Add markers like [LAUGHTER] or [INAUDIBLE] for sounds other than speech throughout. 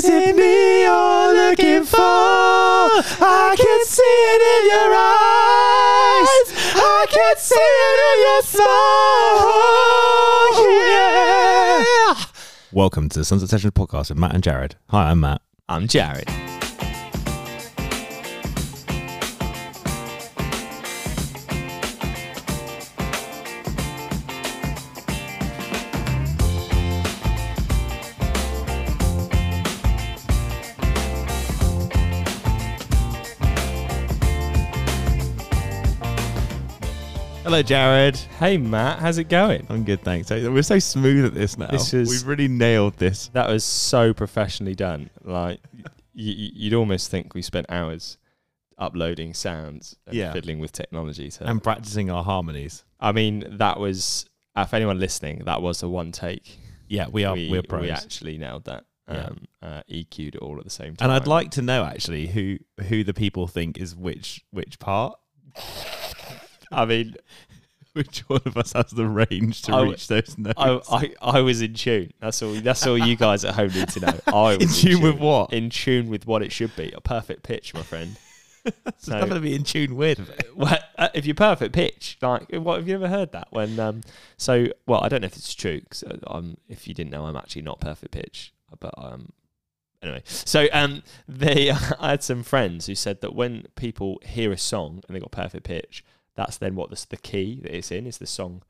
Is it me you're looking for? I can see it in your eyes. I can see it in your smile. Yeah. Welcome to the Sunset Sessions podcast with Matt and Jared. Hi, I'm Matt. I'm Jared. Hello, Jared. Hey Matt, how's it going? I'm good, thanks. We're so smooth at this now. This is- We've really nailed this. That was so professionally done. Like y- y- you'd almost think we spent hours uploading sounds and Yeah. fiddling with technology. To, And practicing our harmonies. I mean, that was uh, for anyone listening. That was a one take. Yeah, we are. we, We, are pros. we actually nailed that. Yeah. Um, uh, EQ'd it all at the same time. and I'd like to know actually who who the people think is which which part. I mean, [LAUGHS] Which one of us has the range to I- reach those notes? I, I I was in tune. That's all. That's all you guys at home need to know. I [LAUGHS] in was tune with what? in tune with what it should be. A perfect pitch, my friend. [LAUGHS] It's no. nothing to be in tune with. well, uh, if you're perfect pitch, like what have you ever heard that? When um, so well, I don't know if it's true. Cause uh, I'm if you didn't know, I'm actually not perfect pitch, but um, anyway. So um, they I had some friends who said that when people hear a song and they got perfect pitch, that's then what the the key that it's in is the song.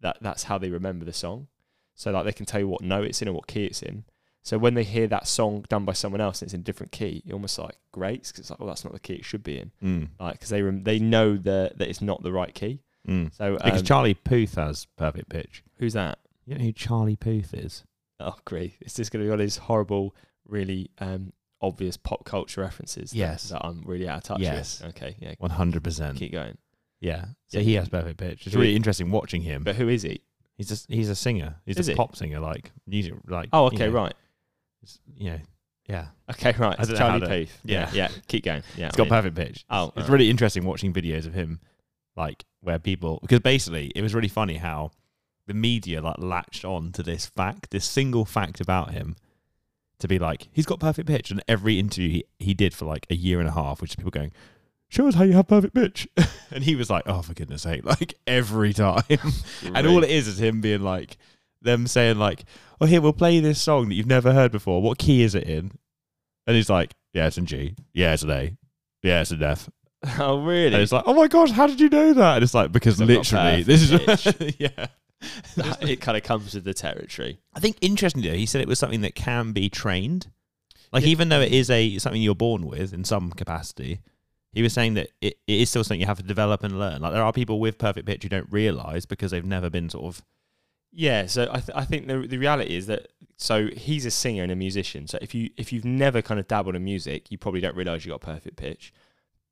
That that's how they remember the song. So like they can tell you what note it's in and what key it's in. So when they hear that song done by someone else and it's in a different key, it almost like grates because it's like, well, that's not the key it should be in Mm, like because they rem- they know the, that it's not the right key. mm. So Because um, Charlie Puth has perfect pitch. who's that? You know who Charlie Puth is? Oh, great! Is this going to be all these horrible, really um, obvious pop culture references? that- Yes. that, I'm really out of touch Yes. with. Okay, yeah, One hundred percent. keep going. Yeah. So Yeah. he has perfect pitch. It's really interesting watching him. But who is he? He's just he's a singer. He's Is a he? pop singer, like music, like. Oh, you okay, know, right. it's- You know, yeah. Okay, right. I It's don't know how Charlie to- Puth. yeah. yeah. Keep going. Yeah, It's got perfect pitch. Oh, it's alright. really interesting watching videos of him, like where people because basically it was really funny how the media like latched on to this fact, this single fact about him, to be like he's got perfect pitch, and every interview he, he did for like a year and a half, which is people going. Show us how you have perfect pitch, [LAUGHS] and he was like, "Oh, for goodness sake!" [LAUGHS] Like every time, [LAUGHS] and all it is is him being like, them saying like, "Oh, here we'll play this song that you've never heard before. What key is it in?" And he's like, "Yeah, it's in G. Yeah, it's an A. Yeah, it's an F." Oh, really? And it's like, "Oh my gosh, how did you know that?" And it's like because literally, this is yeah. That- it kind of comes with the territory. I think interestingly, he said it was something that can be trained. Like Yeah. even though it is a something you're born with in some capacity, he was saying that it, it is still something you have to develop and learn. Like there are people with perfect pitch who don't realize because they've never been sort of Yeah, so I, th- I think the the reality is that so he's a singer and a musician. So if you if you've never kind of dabbled in music, you probably don't realize you got perfect pitch.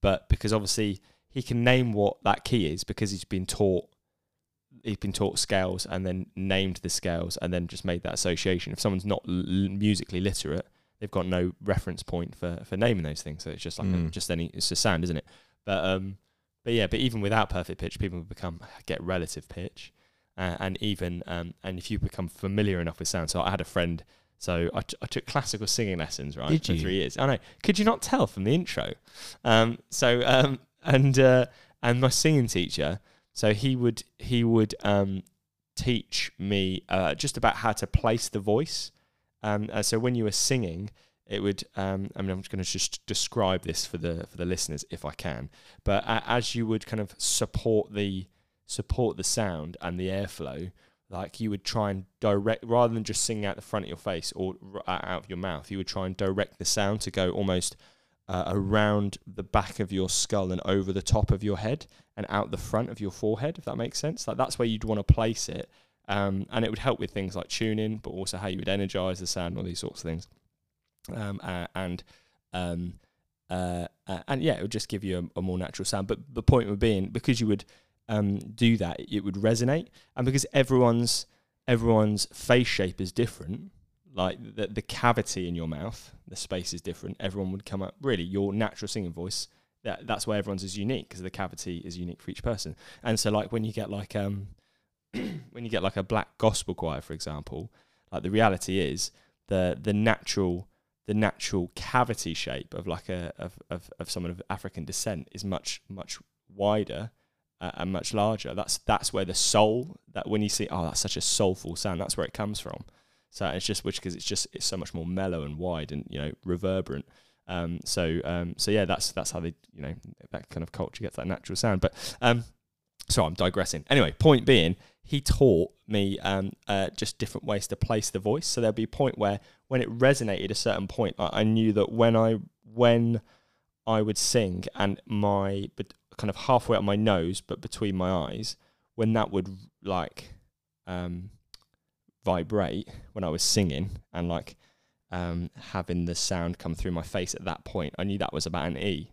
But because obviously he can name what that key is because he's been taught he's been taught scales and then named the scales and then just made that association. If someone's not l- musically literate, they've got no reference point for, for naming those things. So it's just like a, Mm. just any it's a sound, isn't it? But um, but yeah, but even without perfect pitch, people become get relative pitch uh, and even um, and if you become familiar enough with sound. So I had a friend. So I, t- I took classical singing lessons, right, Did for you? three years. I know. Could you not tell from the intro? Um, so um, and uh, and my singing teacher. So he would he would um, teach me uh, just about how to place the voice. Um, uh, so when you were singing, it would. Um, I mean, I'm going to just describe this for the for the listeners if I can. But uh, as you would kind of support the support the sound and the airflow, like you would try and direct rather than just singing out the front of your face or r- uh, out of your mouth, you would try and direct the sound to go almost uh, around the back of your skull and over the top of your head and out the front of your forehead, if that makes sense. Like that's where you'd want to place it. Um, and it would help with things like tuning, but also how you would energize the sound, all these sorts of things. Um, uh, and um, uh, uh, and yeah, it would just give you a, a more natural sound. But the point would being because you would um, do that, it would resonate, and because everyone's everyone's face shape is different, like the the cavity in your mouth, the space is different. Everyone would come up really your natural singing voice. That that's why everyone's is unique because the cavity is unique for each person. And so like when you get like um [CLEARS THROAT] when you get like a black gospel choir, for example, like the reality is the the natural the natural cavity shape of like a of, of, of someone of African descent is much much wider uh, and much larger. That's that's where the soul that when you see oh that's such a soulful sound that's where it comes from. So it's just which because it's just it's so much more mellow and wide and you know reverberant. Um, so um, so yeah, that's that's how they you know that kind of culture gets that natural sound. But um, so I'm digressing. Anyway, point being, he taught me um, uh, just different ways to place the voice. So there'll be a point where when it resonated a certain point, I, I knew that when I when I would sing and my but kind of halfway up my nose, but between my eyes, when that would like um, vibrate when I was singing and like um, having the sound come through my face at that point, I knew that was about an E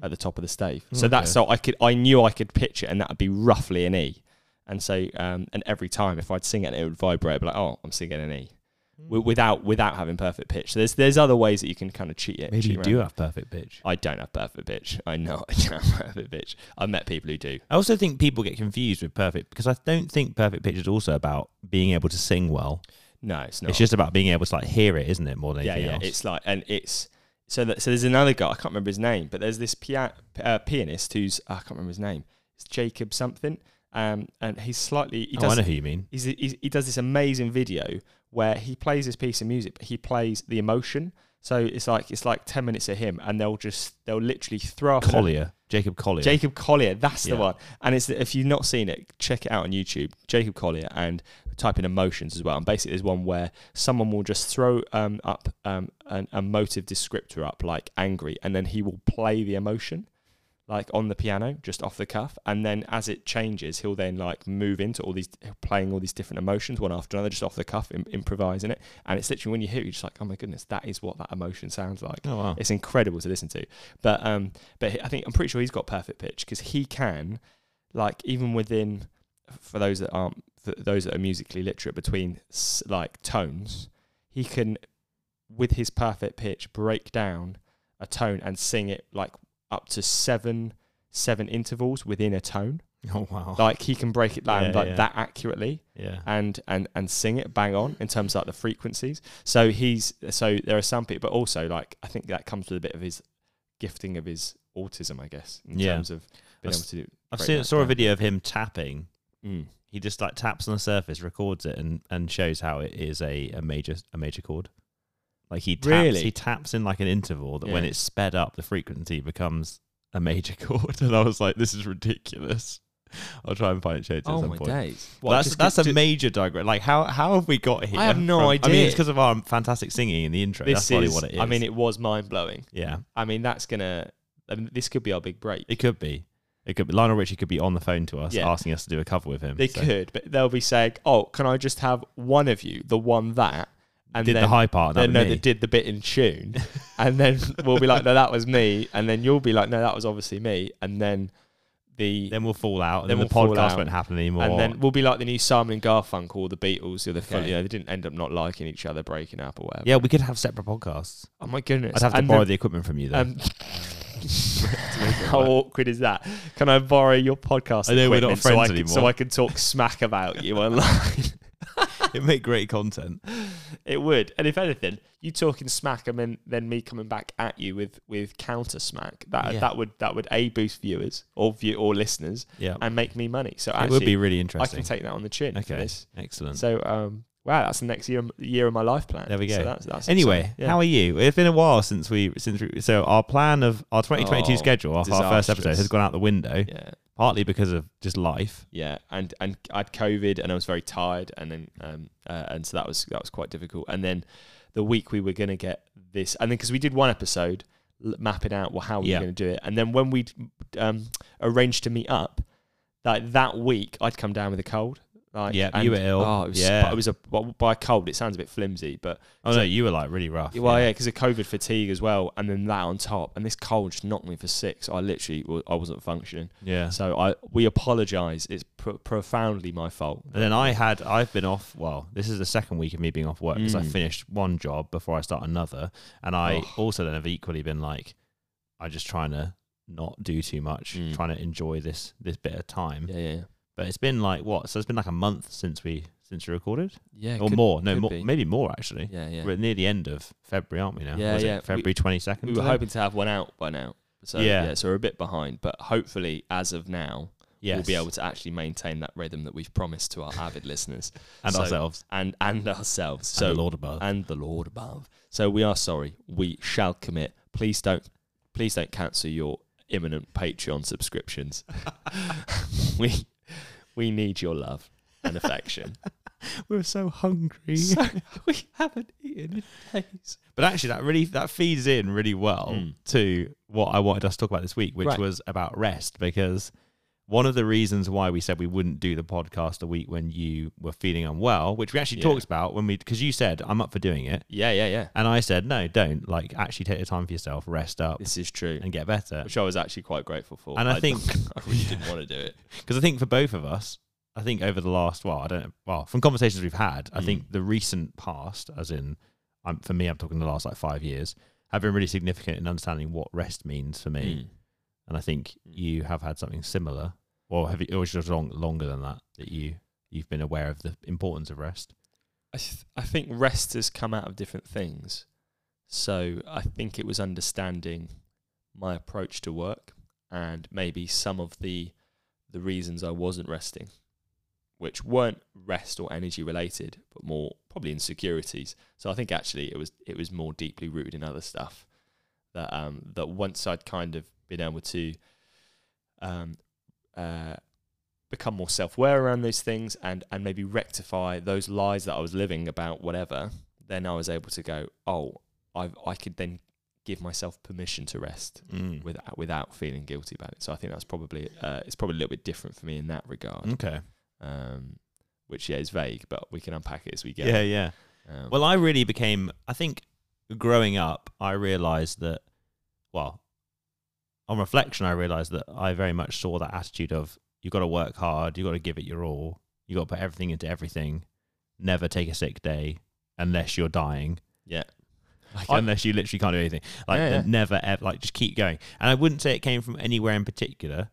at the top of the stave. So that's so I could I knew I could pitch it and that would be roughly an E. And so um, and every time if I'd sing it, it would vibrate. I'd be like, oh, I'm singing an E. W- without without having perfect pitch. So there's there's other ways that you can kind of cheat it. Maybe cheat you around do have perfect pitch. I don't have perfect pitch. I know [LAUGHS] I don't have perfect pitch. I've met people who do. I also think people get confused with perfect because I don't think perfect pitch is also about being able to sing well. No, it's not. It's just about being able to like hear it, isn't it? More than yeah, anything yeah. else. It's like and it's so that so there's another guy I can't remember his name, but there's this pia- uh, pianist who's I can't remember his name. It's Jacob something. Um, and he's slightly he oh, I does know who you mean. he's, he's, he does this amazing video where he plays this piece of music, but he plays the emotion. So it's like it's like ten minutes of him, and they'll just they'll literally throw up Collier, Jacob Collier. Jacob Collier, that's the one. And it's if you've not seen it, check it out on YouTube. Jacob Collier and type in emotions as well. And basically, there's one where someone will just throw um, up um, an, a motive descriptor up like angry, and then he will play the emotion like on the piano just off the cuff and then as it changes he'll then like move into all these playing all these different emotions one after another just off the cuff im- improvising it and it's literally when you hear it you're just like oh my goodness that is what that emotion sounds like Oh wow. it's incredible to listen to. But um, but I think I'm pretty sure he's got perfect pitch because he can, like, even within for those that aren't for those that are musically literate between s- like tones, he can with his perfect pitch break down a tone and sing it like up to seven seven intervals within a tone. [LAUGHS] Oh wow. Like he can break it down Yeah, like yeah. that accurately yeah. and and and sing it bang on in terms of like the frequencies. So he's so there are some people, but also like I think that comes with a bit of his gifting of his autism, I guess, in Yeah. terms of being I've able to. Do I've seen saw a video of him tapping. Mm. He just like taps on the surface, records it, and and shows how it is a, a major a major chord. Like he taps, Really? he taps in like an interval that when it's sped up, the frequency becomes a major [LAUGHS] chord. And I was like, this is ridiculous. [LAUGHS] I'll try and find it it at Oh some my point. days! Well, that's just that's get- a major digress. Like how how have we got here? I have no from- I mean, it's because of our fantastic singing in the intro. This that's probably is. what it is. I mean, it was mind blowing. yeah, I mean, that's gonna. I mean, this could be our big break. it could be. It could be. Lionel Richie could be on the phone to us Yeah. asking us to do a cover with him. They so. could, but they'll be saying, "Oh, can I just have one of you, the one that?" And did then the high part. then no, that did the bit in tune, and then we'll be like, no, that was me, and then you'll be like, no, that was obviously me, and then the Then we'll fall out. And Then then, the we'll fall podcast out. won't happen anymore. and then we'll be like the new Simon and Garfunkel or the Beatles or the Okay. you know they didn't end up not liking each other, breaking up or whatever. yeah, we could have separate podcasts. Oh my goodness! I'd have to And borrow then- the equipment from you though. um, [LAUGHS] how awkward is that? Can I borrow your podcast? I know we're not equipment so I friends can, So. I can talk smack about you online. [LAUGHS] [LAUGHS] [LAUGHS] It'd make great content. It would, and if anything, you talking smack and then then me coming back at you with with counter smack. That Yeah. that would that would a boost viewers or view or listeners Yeah, and make me money. So it would be really interesting. I can take that on the chin. Okay. this. Excellent. So um, wow, that's the next year year of my life plan. There we So go. that's, that's anyway. Yeah. how are you? It's been a while since we since we, so our plan of our 2022 Oh, schedule our first episode has gone out the window, yeah. Partly because of just life. Yeah, and and I had COVID and I was very tired, and then um uh, and so that was that was quite difficult. And then the week we were gonna get this, and then because we did one episode l- mapping out well how we Yeah. were gonna do it, and then when we um arranged to meet up, like that week I'd come down with a cold. Like, Yeah, and- you were ill. Oh, it was, Yeah. it was a by cold. It sounds a bit flimsy, but Oh no, you were like really rough. well, yeah, because of COVID fatigue as well, and then that on top, and this cold just knocked me for six. I literally I wasn't functioning. yeah. So I we apologise. It's pro- profoundly my fault. And then I had I've been off. Well, this is the second week of me being off work because I Mm. finished one job before I start another, and I Oh. also then have equally been like, I'm just trying to not do too much, Mm. trying to enjoy this this bit of time. Yeah, yeah. But it's been like what? So it's been like a month since we since we recorded, Yeah, or could- more? No, more, be. maybe more actually. Yeah, yeah. We're near the end of February, aren't we now? Yeah, Was it yeah. We- February twenty second. We were hoping to have one out by now. So Yeah. yeah. so we're a bit behind, but hopefully, as of now, yes. we'll be able to actually maintain that rhythm that we've promised to our avid listeners [LAUGHS] and so- ourselves, and and ourselves. so So and the Lord above. and the Lord above. So we are sorry. We shall commit. Please don't please don't cancel your imminent Patreon subscriptions. [LAUGHS] we we need your love and affection. [LAUGHS] We're so hungry. so [LAUGHS] we haven't eaten in days. But actually, that really that feeds in really well Mm. to what I wanted us to talk about this week, which Right. was about rest. Because one of the reasons why we said we wouldn't do the podcast a week when you were feeling unwell, which we actually Yeah. talked about when we, because you said I'm up for doing it, Yeah, yeah, yeah. and I said no, don't. Like, actually take the time for yourself, rest up, This is true. and get better. Which I was actually quite grateful for. And I think- [LAUGHS] I really didn't [LAUGHS] want to do it. Because I think for both of us, I think over the last, well, I don't know, well, from conversations we've had, I Mm. think the recent past, as in, I'm, for me, I'm talking the last like five years, have been really significant in understanding what rest means for me. Mm. And I think Mm. you have had something similar, or have you, or was just long, longer than that that you you've been aware of the importance of rest? I, th- I think rest has come out of different things. So I think it was understanding my approach to work and maybe some of the the reasons I wasn't resting, which weren't rest or energy related, but more probably insecurities. So I think actually it was it was more deeply rooted in other stuff that um that once I'd kind of been able to um uh become more self-aware around those things and and maybe rectify those lies that I was living about whatever then I was able to go oh I I could then give myself permission to rest Mm. without without feeling guilty about it so I think that's probably uh, it's probably a little bit different for me in that regard Okay. um which yeah is vague but we can unpack it as we go Yeah, yeah. um, Well, I really became. I think growing up, I realised that. Well, on reflection, I realised that I very much saw that attitude of you've got to work hard, you've got to give it your all, you've got to put everything into everything, never take a sick day unless you're dying, yeah Like, unless you literally can't do anything. Like Yeah, yeah. never ever, like just keep going. And I wouldn't say it came from anywhere in particular.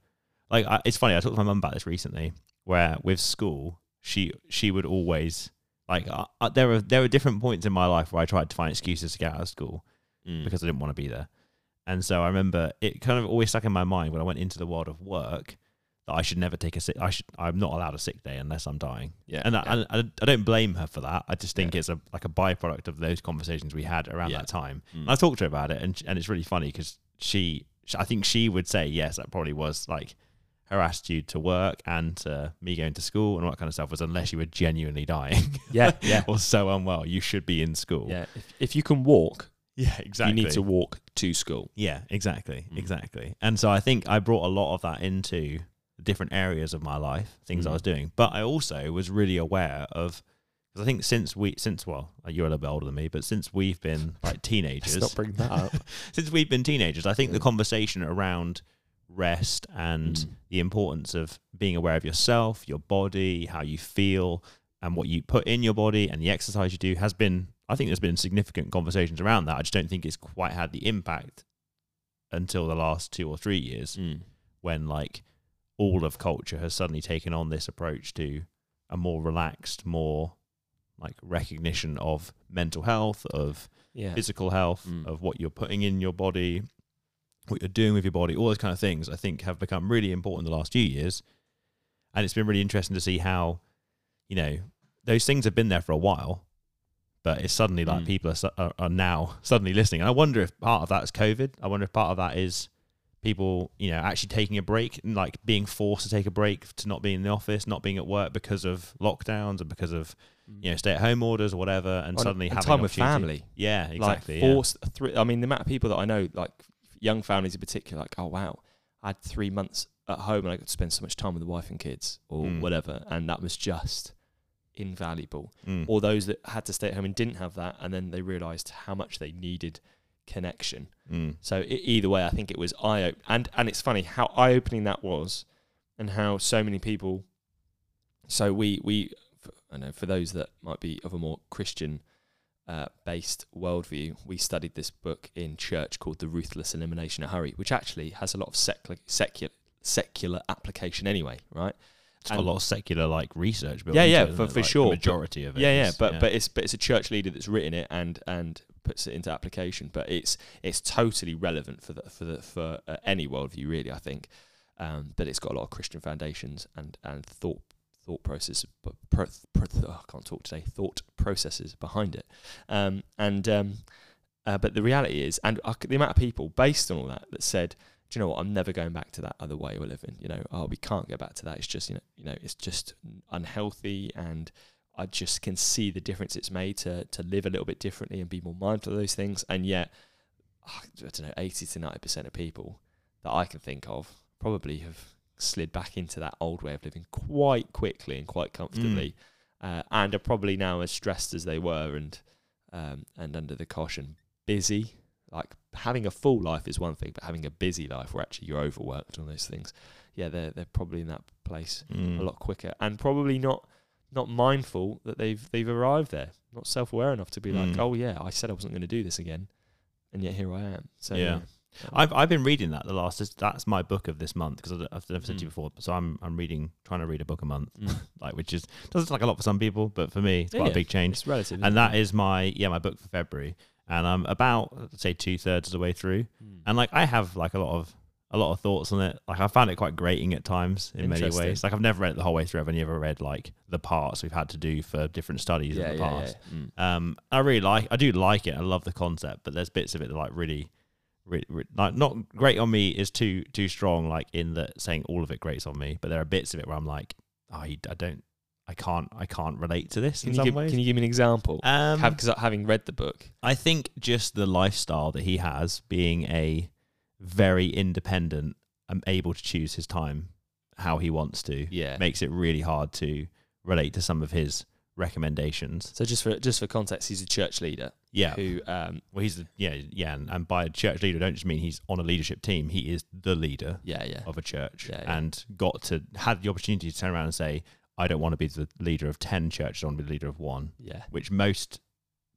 Like I, it's funny, I talked to my mum about this recently, where with school, she she would always like uh, uh, there were there were different points in my life where I tried to find excuses to get out of school mm, because I didn't want to be there. And so I remember it kind of always stuck in my mind when I went into the world of work that I should never take a sick. I should. I'm not allowed a sick day unless I'm dying. yeah And yeah. I, I, I don't blame her for that. I just think it's a like a byproduct of those conversations we had around Yeah. that time. Mm. And I talked to her about it, and and it's really funny because she, sh I think she would say yes, that probably was like her attitude to work and to me going to school and all that kind of stuff was unless you were genuinely dying yeah [LAUGHS] yeah or so unwell, you should be in school. yeah if, if you can walk yeah, exactly. you need to walk to school Yeah, exactly, Mm. exactly. And so I think I brought a lot of that into different areas of my life, things I Mm. was doing. But I also was really aware of because I think since we, since well, you're a little bit older than me, but since we've been like [LAUGHS] teenagers, bring that up [LAUGHS] since we've been teenagers, I think the conversation around rest and Mm. the importance of being aware of yourself, your body, how you feel, and what you put in your body and the exercise you do has been, I think there's been significant conversations around that. I just don't think it's quite had the impact until the last two or three years Mm. when like all of culture has suddenly taken on this approach to a more relaxed, more like recognition of mental health, of yeah physical health, Mm. of what you're putting in your body, what you're doing with your body, all those kind of things, I think have become really important the last few years. And it's been really interesting to see how, you know, those things have been there for a while, but it's suddenly like Mm. people are, are, are now suddenly listening. And I wonder if part of that is COVID. I wonder if part of that is people, you know, actually taking a break and like being forced to take a break to not being in the office, not being at work because of lockdowns and because of, you know, stay at home orders or whatever. And On- suddenly and having time with family Yeah, exactly. like yeah. forced three I mean the amount of people that I know like young families in particular like oh wow I had three months at home and I got to spend so much time with the wife and kids or Mm. whatever and that was just invaluable Mm. or those that had to stay at home and didn't have that and then they realized how much they needed connection Mm. so e either way I think it was eye op- and and it's funny how eye opening that was and how so many people so we we I know for those that might be of a more Christian uh, based worldview, we studied this book in church called The Ruthless Elimination of Hurry, which actually has a lot of secular secular, secular application anyway, right? It's got a lot of secular like research. built Yeah, yeah, it, for- for Like, the sure, majority of it. yeah, yeah, is- but but it's but it's a church leader that's written it and and puts it into application. But it's it's totally relevant for the for the for uh, any worldview, really. I think, um, but it's got a lot of Christian foundations and and thought thought process, but pro, pro, oh, I can't talk today. Thought processes behind it, um, and um, uh, but the reality is, and c the amount of people based on all that that said. Do you know what? I'm never going back to that other way we're living. You know, oh, we can't go back to that. It's just, you know, you know, it's just unhealthy, and I just can see the difference it's made to to live a little bit differently and be more mindful of those things. And yet, I don't know, eighty to ninety percent of people that I can think of probably have slid back into that old way of living quite quickly and quite comfortably, uh, and are probably now as stressed as they were and um, and under the caution, busy. Like having a full life is one thing, but having a busy life where actually you're overworked on those things, yeah, they're they're probably in that place Mm. a lot quicker and probably not not mindful that they've they've arrived there, not self aware enough to be like, Mm. oh yeah, I said I wasn't going to do this again, and yet here I am. So Yeah. I've I've been reading that the last. That's my book of this month because I've never said to you Mm. before. So I'm I'm reading trying to read a book a month, Mm. [LAUGHS] like which is doesn't sound like a lot for some people, but for me it's quite yeah. a big change. it's relative, And that is my yeah my book for February, and I'm about say two thirds of the way through, Mm. and like I have like a lot of a lot of thoughts on it. Like I found it quite grating at times in many ways. Like I've never read it the whole way through. I've only ever read like the parts we've had to do for different studies yeah, in the yeah, past. yeah. Mm. Um, I really like. I do like it. I love the concept, but there's bits of it that like really, like not great on me is too too strong. Like in that saying all of it grates on me, but there are bits of it where I'm like, oh, I don't, I can't, I can't relate to this Can in you some give ways. Can you give me an example? um, Have having read the book, I think just the lifestyle that he has, being a very independent, and able to choose his time how he wants to, yeah. makes it really hard to relate to some of his recommendations. So just for just for context, he's a church leader Yeah, who um Well, he's the, yeah, yeah, and, and by a church leader, I don't just mean he's on a leadership team. He is the leader yeah yeah of a church, Yeah, yeah. and got to had the opportunity to turn around and say, "I don't want to be the leader of ten churches. I want to be the leader of one." yeah Which most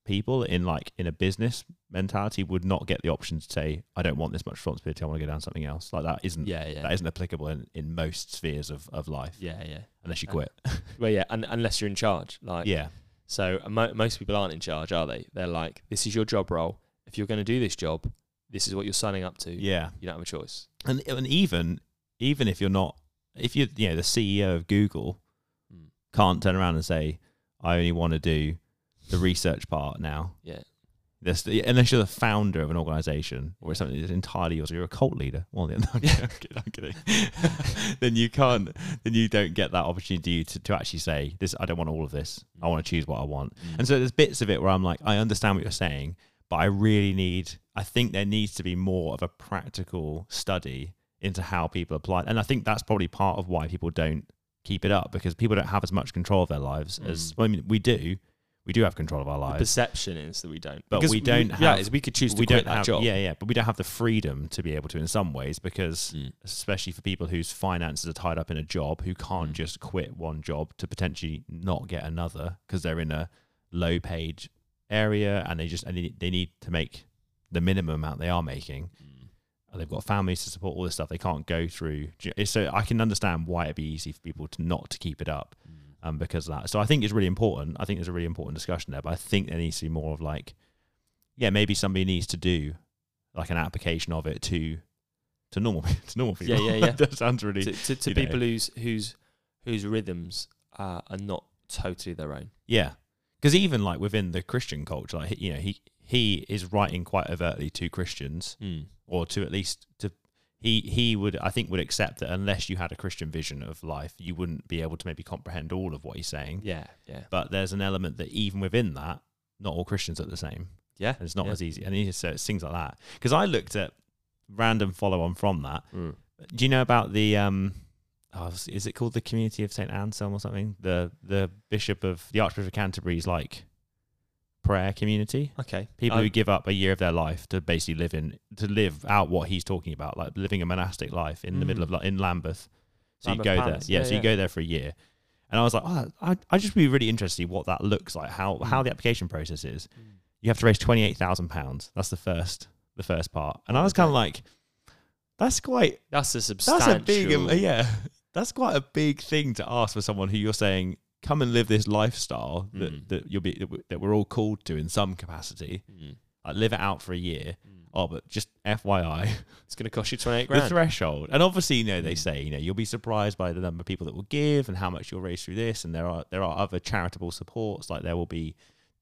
people in like in a business mentality would not get the option to say, "I don't want this much responsibility. I want to go down something else." Like that isn't yeah yeah that isn't applicable in, in most spheres of, of life yeah yeah. unless you quit. [LAUGHS] Well, yeah, un- unless you're in charge, like yeah, So uh, mo- most people aren't in charge, are they? They're like, this is your job role. If you're going to do this job, this is what you're signing up to. yeah. You don't have a choice. and and even even if you're not if you're you know the CEO of Google. Can't turn around and say I only want to do the research part now. Yeah. This, unless you're the founder of an organization or something that's entirely yours, or you're a cult leader. Well, [LAUGHS] yeah, no, I'm. I'm kidding, I'm [LAUGHS] kidding. then you can't. Then you don't get that opportunity to, to actually say this. I don't want all of this. I want to choose what I want. Mm. And so there's bits of it where I'm like, I understand what you're saying, but I really need, I think there needs to be more of a practical study into how people apply. And I think that's probably part of why people don't keep it up because people don't have as much control of their lives as, Mm. well, I mean, we do. We do have control of our the lives. perception is that we don't. But Because we don't Yeah, have- is we could choose to we quit don't that have, job. yeah, yeah, but we don't have the freedom to be able to in some ways because, Mm. especially for people whose finances are tied up in a job, who can't Mm. just quit one job to potentially not get another because they're in a low paid area and they just and they, they need to make the minimum amount they are making. They've got families to support all this stuff. They can't go through. So I can understand why it'd be easy for people to not to keep it up Mm. um, because of that. So I think it's really important. I think there's a really important discussion there, but I think there needs to be more of like, yeah, maybe somebody needs to do like an application of it to to normal [LAUGHS] to normal people. yeah, yeah. yeah. [LAUGHS] that sounds really To, to, to you know. people whose whose whose rhythms uh, are not totally their own. yeah. Because even like within the Christian culture, like you know, he he is writing quite overtly to Christians, Mm. Or to at least to he he would I think would accept that unless you had a Christian vision of life, you wouldn't be able to maybe comprehend all of what he's saying. Yeah, yeah, But there's an element that even within that, not all Christians are the same. yeah. And it's not yeah. as easy. And it's, so it's things like that. Because I looked at random follow on from that. Mm. Do you know about the um? Oh, is it called the Community of Saint Anselm or something? The the Bishop of the Archbishop of Canterbury's like prayer community. Okay. People I- who give up a year of their life to basically live in to live out what he's talking about, like living a monastic life in the middle Mm. of like in Lambeth. So Lambeth you go Palace. there, yeah. Yeah, so you yeah. go there for a year, and I was like, oh, I I just be really interested in what that looks like, how how Mm. the application process is you have to raise twenty eight thousand pounds. That's the first the first part, and I was kind of like, that's quite That's a substantial. that's a big um, [LAUGHS] yeah. that's quite a big thing to ask for someone who you're saying come and live this lifestyle that, Mm. that you'll be that we're all called to in some capacity. Mm. Like live it out for a year. Mm. Oh, but just FYI, [LAUGHS] It's going to cost you 28 grand. the threshold. And obviously, you know, they Mm. say, you know, you'll be surprised by the number of people that will give and how much you'll raise through this. And there are there are other charitable supports, like there will be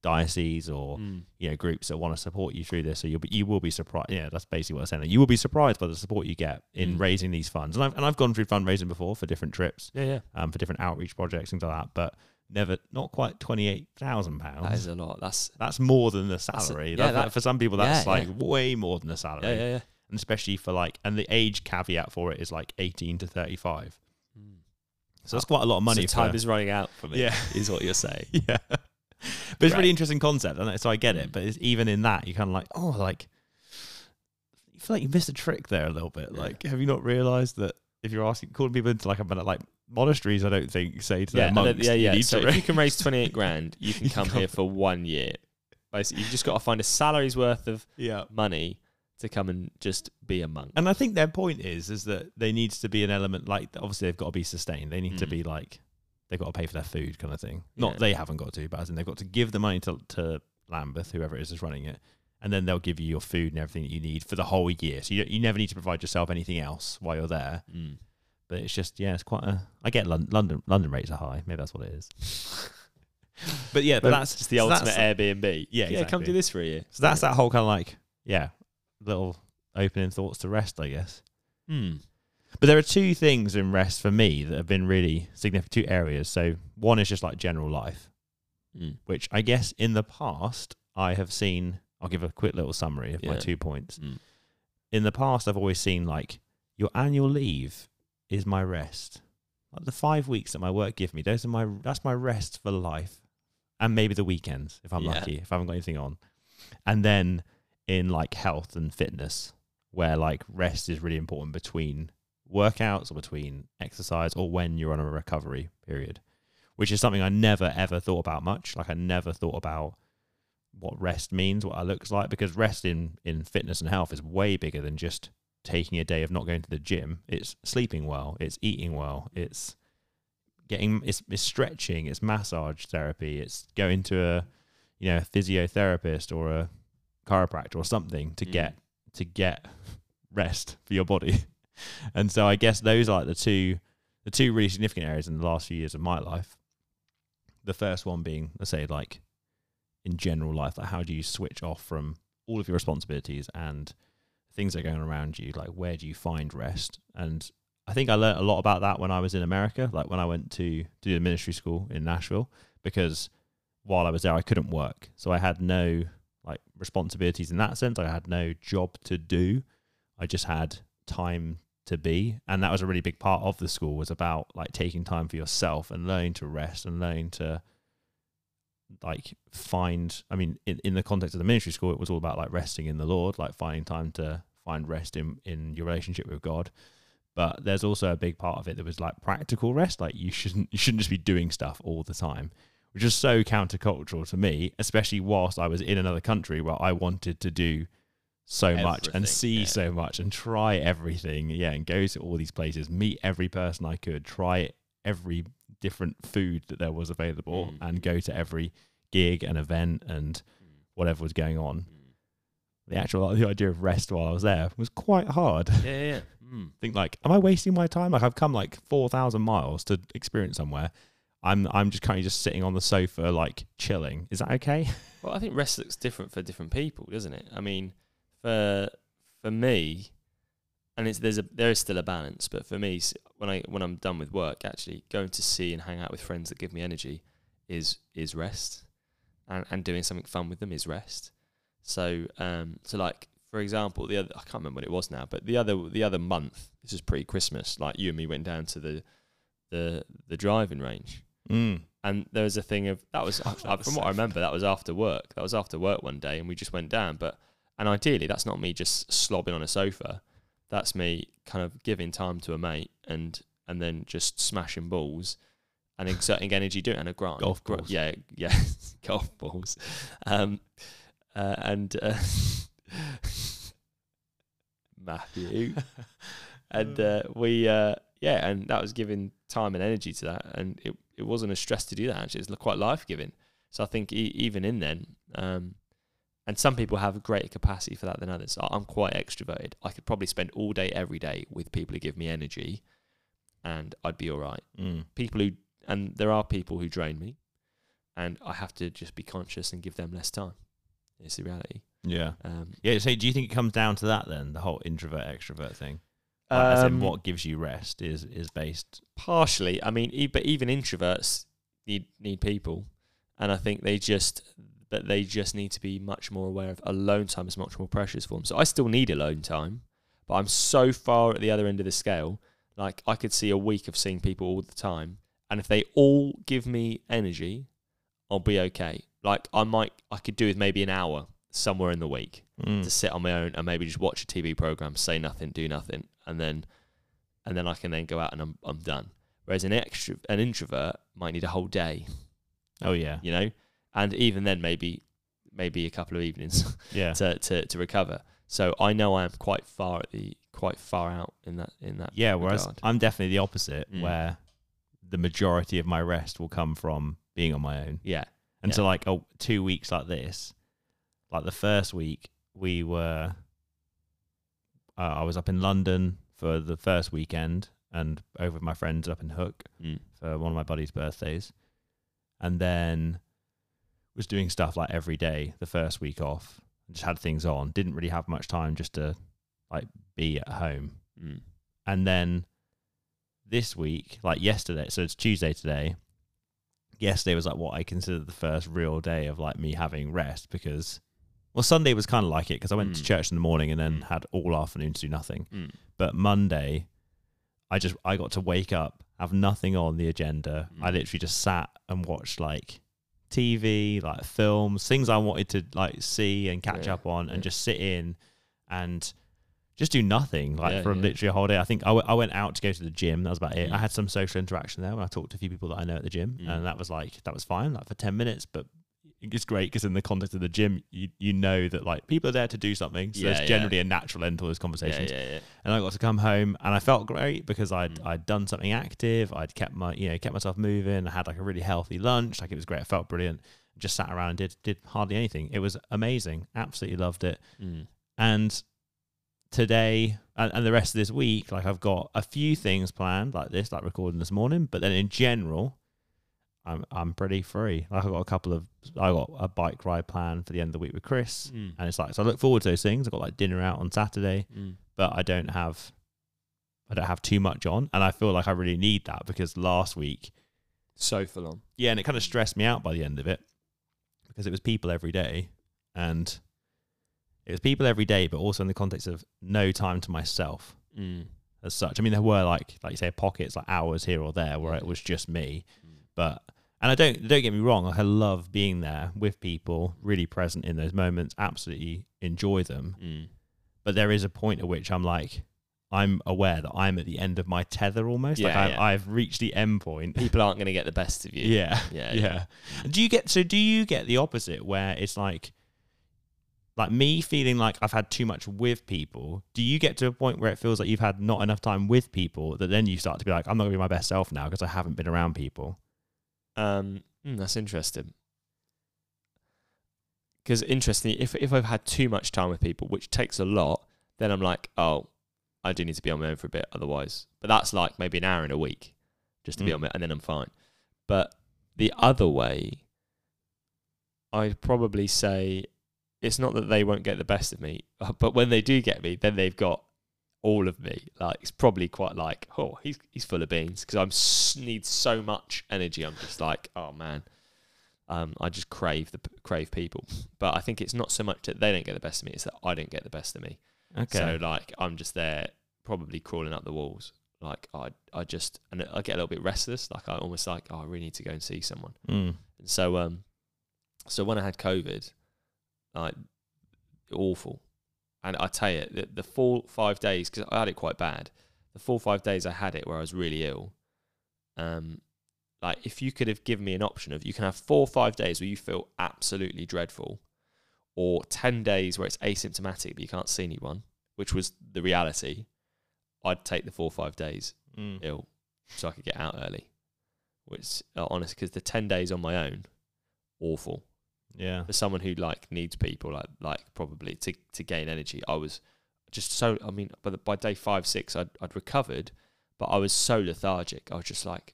dioceses or Mm. you know groups that want to support you through this. So you'll be you will be surprised. Yeah, that's basically what I'm saying. You will be surprised by the support you get in Mm. raising these funds. And I've and I've gone through fundraising before for different trips, Yeah, yeah. um, for different outreach projects, things like that. But never, not quite twenty eight thousand pounds. That is a lot. That's That's more than the a- salary. yeah, That- that- for some people, that's yeah, like yeah. way more than the salary yeah, yeah, yeah. and especially for like and the age caveat for it is like 18 to 35 Mm. so that's quite a lot of money so time is running out for me. Yeah. is what you're saying. [LAUGHS] yeah [LAUGHS] but it's a Right. really interesting concept and so i get it Mm. but it's, even in that you're kind of like oh like you feel like you missed a trick there a little bit Yeah. like have you not realized that if you're asking calling people into like a like monasteries i don't think say to Yeah, their and then- monks yeah, you yeah. need So to if you can raise [LAUGHS] 28 grand, you [LAUGHS] can You come here for one year. Basically, you've just got to find a salary's worth of yeah money to come and just be a monk. and i think their point is is that there needs to be an element like obviously they've got to be sustained they need to Mm. be like they've got to pay for their food kind of thing not Yeah. they haven't got to but as in they've got to give the money to, to lambeth whoever it is that's running it and then they'll give you your food and everything that you need for the whole year so you, you never need to provide yourself anything else while you're there Mm. but it's just yeah it's quite a i get london london, london rates are high maybe that's what it is [LAUGHS] but yeah but But that's just the so ultimate Airbnb. Yeah, yeah. Come do this for a year. so that's that whole kind of like yeah little opening thoughts to rest i guess Hmm. But there are two things in rest for me that have been really significant, two areas. So one is just like general life, Mm. which I guess in the past I have seen. I'll give a quick little summary of my two points. Mm. In the past, I've always seen like your annual leave is my rest. Like the five weeks that my work give me, those are my that's my rest for life, and maybe the weekends if I'm Yeah. lucky, if I haven't got anything on. And then in like health and fitness, where like rest is really important between workouts or between exercise or when you're on a recovery period, which is something I never ever thought about much. Like I never thought about what rest means, what it looks like, because rest in, in fitness and health is way bigger than just taking a day of not going to the gym. It's sleeping well, it's eating well, it's getting it's, it's stretching, it's massage therapy, it's going to a you know a physiotherapist or a chiropractor or something to Mm. get to get [LAUGHS] rest for your body. And so I guess those are like the two the two really significant areas in the last few years of my life. The first one being, let's say, like in general life, like how do you switch off from all of your responsibilities and things that are going around you? Like where do you find rest? And I think I learned a lot about that when I was in America, like when I went to do the ministry school in Nashville, because while I was there, I couldn't work, so I had no like responsibilities in that sense. I had no job to do. I just had time to be. And that was a really big part of the school was about like taking time for yourself and learning to rest and learning to like find i mean in, in the context of the ministry school it was all about like resting in the lord like finding time to find rest in in your relationship with god. But there's also a big part of it that was like practical rest like you shouldn't you shouldn't just be doing stuff all the time which is so countercultural to me especially whilst i was in another country where i wanted to do so much and see yeah. so much and try everything yeah and go to all these places meet every person i could try every different food that there was available Mm. and go to every gig and event and whatever was going on the actual the idea of rest while i was there was quite hard Yeah, yeah. Mm. [LAUGHS] think like am i wasting my time like i've come like 4000 miles to experience somewhere i'm i'm just kind of just sitting on the sofa like chilling is that okay [LAUGHS] Well, I think rest looks different for different people, doesn't it? I mean, for for me, and it's there's a there is still a balance, but for me, when I when I'm done with work, actually going to see and hang out with friends that give me energy is is rest, and and doing something fun with them is rest. So um so like for example, the other I can't remember what it was now, but the other the other month, this is pre Christmas, like you and me went down to the the the driving range mm. and there was a thing of that was, [LAUGHS] That was from so what I remember that was after work. That was after work one day, and we just went down. But and ideally, that's not me just slobbing on a sofa. That's me kind of giving time to a mate and and then just smashing balls and exerting [LAUGHS] energy doing it and a grant Golf balls. Yeah, yeah, [LAUGHS] golf balls. Um, uh, and uh, [LAUGHS] Matthew and uh, we uh, yeah, and that was giving time and energy to that, and it it wasn't a stress to do that. Actually, it's quite life giving. So I think e- even in then, um, and some people have a greater capacity for that than others. I'm quite extroverted. I could probably spend all day, every day with people who give me energy, and I'd be all right. Mm. People who, and there are people who drain me, and I have to just be conscious and give them less time. It's the reality. Yeah. Um, Yeah. So do you think it comes down to that then, the whole introvert extrovert thing? Like, as in um, what gives you rest is is based. partially. I mean, e- but even introverts need need people, and I think they just that they just need to be much more aware of alone time is much more precious for them. So I still need alone time, but I'm so far at the other end of the scale. Like I could see a week of seeing people all the time, and if they all give me energy, I'll be okay. Like I might, I could do with maybe an hour somewhere in the week Mm. to sit on my own and maybe just watch a TV program, say nothing, do nothing, and then and then I can then go out and I'm I'm done. Whereas an extra an introvert might need a whole day, Oh yeah. you know, and even then maybe maybe a couple of evenings [LAUGHS] Yeah. to, to to recover. So I know I am quite far at the quite far out in that in that. Yeah. Whereas. I'm definitely the opposite, Mm. where the majority of my rest will come from being on my own. yeah, And Yeah. so like oh, two weeks like this, like the first week we were, uh, I was up in London for the first weekend and over with my friends up in Hook mm. for one of my buddy's birthdays, and then was doing stuff like every day the first week off. Just had things on. Didn't really have much time just to like be at home. Mm. And then this week, like yesterday, so it's Tuesday today. Yesterday was like what I consider the first real day of like me having rest because, well, Sunday was kind of like it because I went to Mm. church in the morning and then Mm. had all afternoon to do nothing. Mm. But Monday, I just I got to wake up, have nothing on the agenda. I Mm. literally just sat and watched like TV, like films, things I wanted to like see and catch Yeah, up on, yeah. and just sit in and just do nothing like Yeah, for yeah. literally a whole day. I think I, w- I went out to go to the gym. That was about it. Mm. I had some social interaction there when I talked to a few people that I know at the gym, Mm. and that was like that was fine, like for ten minutes. But it's great because in the context of the gym, you you know that like people are there to do something, so Yeah, there's yeah. generally a natural end to all those Yeah, conversations yeah, yeah. and I got to come home and I felt great because I'd Mm. I'd done something active. I'd kept my you know kept myself moving. I had like a really healthy lunch. Like it was great. I felt brilliant. Just sat around and did did hardly anything. It was amazing. Absolutely loved it. Mm. And today and, and the rest of this week, like I've got a few things planned like this, like recording this morning. But then in general, I'm I'm pretty free. Like I've got a couple of I got a bike ride plan for the end of the week with Chris. Mm. And it's like so I look forward to those things. I've got like dinner out on Saturday Mm. but I don't have I don't have too much on and I feel like I really need that because last week So full on. yeah and it kind of stressed me out by the end of it because it was people every day and it was people every day but also in the context of no time to myself Mm. as such I mean there were like like you say pockets like hours here or there where it was just me Mm. but and I don't don't get me wrong I love being there with people really present in those moments absolutely enjoy them Mm. but there is a point at which I'm like, I'm aware that I'm at the end of my tether almost. like Yeah, I, yeah. I've reached the end point. People aren't going to get the best of you. Yeah, Yeah, [LAUGHS] yeah, yeah. Do you get so? Do you get the opposite where it's like, like me feeling like I've had too much with people? Do you get to a point where it feels like you've had not enough time with people that then you start to be like, I'm not gonna be my best self now because I haven't been around people? Um, mm, that's interesting. Because interestingly, if if I've had too much time with people, which takes a lot, then I'm like, oh, I do need to be on my own for a bit, otherwise. But that's like maybe an hour in a week, just to be Mm. on my, and then I'm fine. But the other way, I'd probably say it's not that they won't get the best of me, [LAUGHS] but when they do get me, then they've got all of me. Like it's probably quite like, oh, he's he's full of beans because I'm s- need so much energy. I'm just like, oh man, um, I just crave the crave people. But I think it's not so much that they don't get the best of me; it's that I don't get the best of me. Okay. So like I'm just there, probably crawling up the walls. Like I I just and I get a little bit restless. Like I almost like, oh, I really need to go and see someone. Mm. And so um, so when I had COVID, like awful, and I tell you, the, the full five days because I had it quite bad. The full five days I had it where I was really ill. Um, like if you could have given me an option of you can have four or five days where you feel absolutely dreadful, or ten days where it's asymptomatic but you can't see anyone, which was the reality. I'd take the four or five days Mm. ill, so I could get out early. Which, uh, honest, because the ten days on my own, awful Yeah. for someone who like needs people, like like probably to to gain energy. I was just so. I mean, by the, by day five six, I'd I'd recovered, but I was so lethargic. I was just like,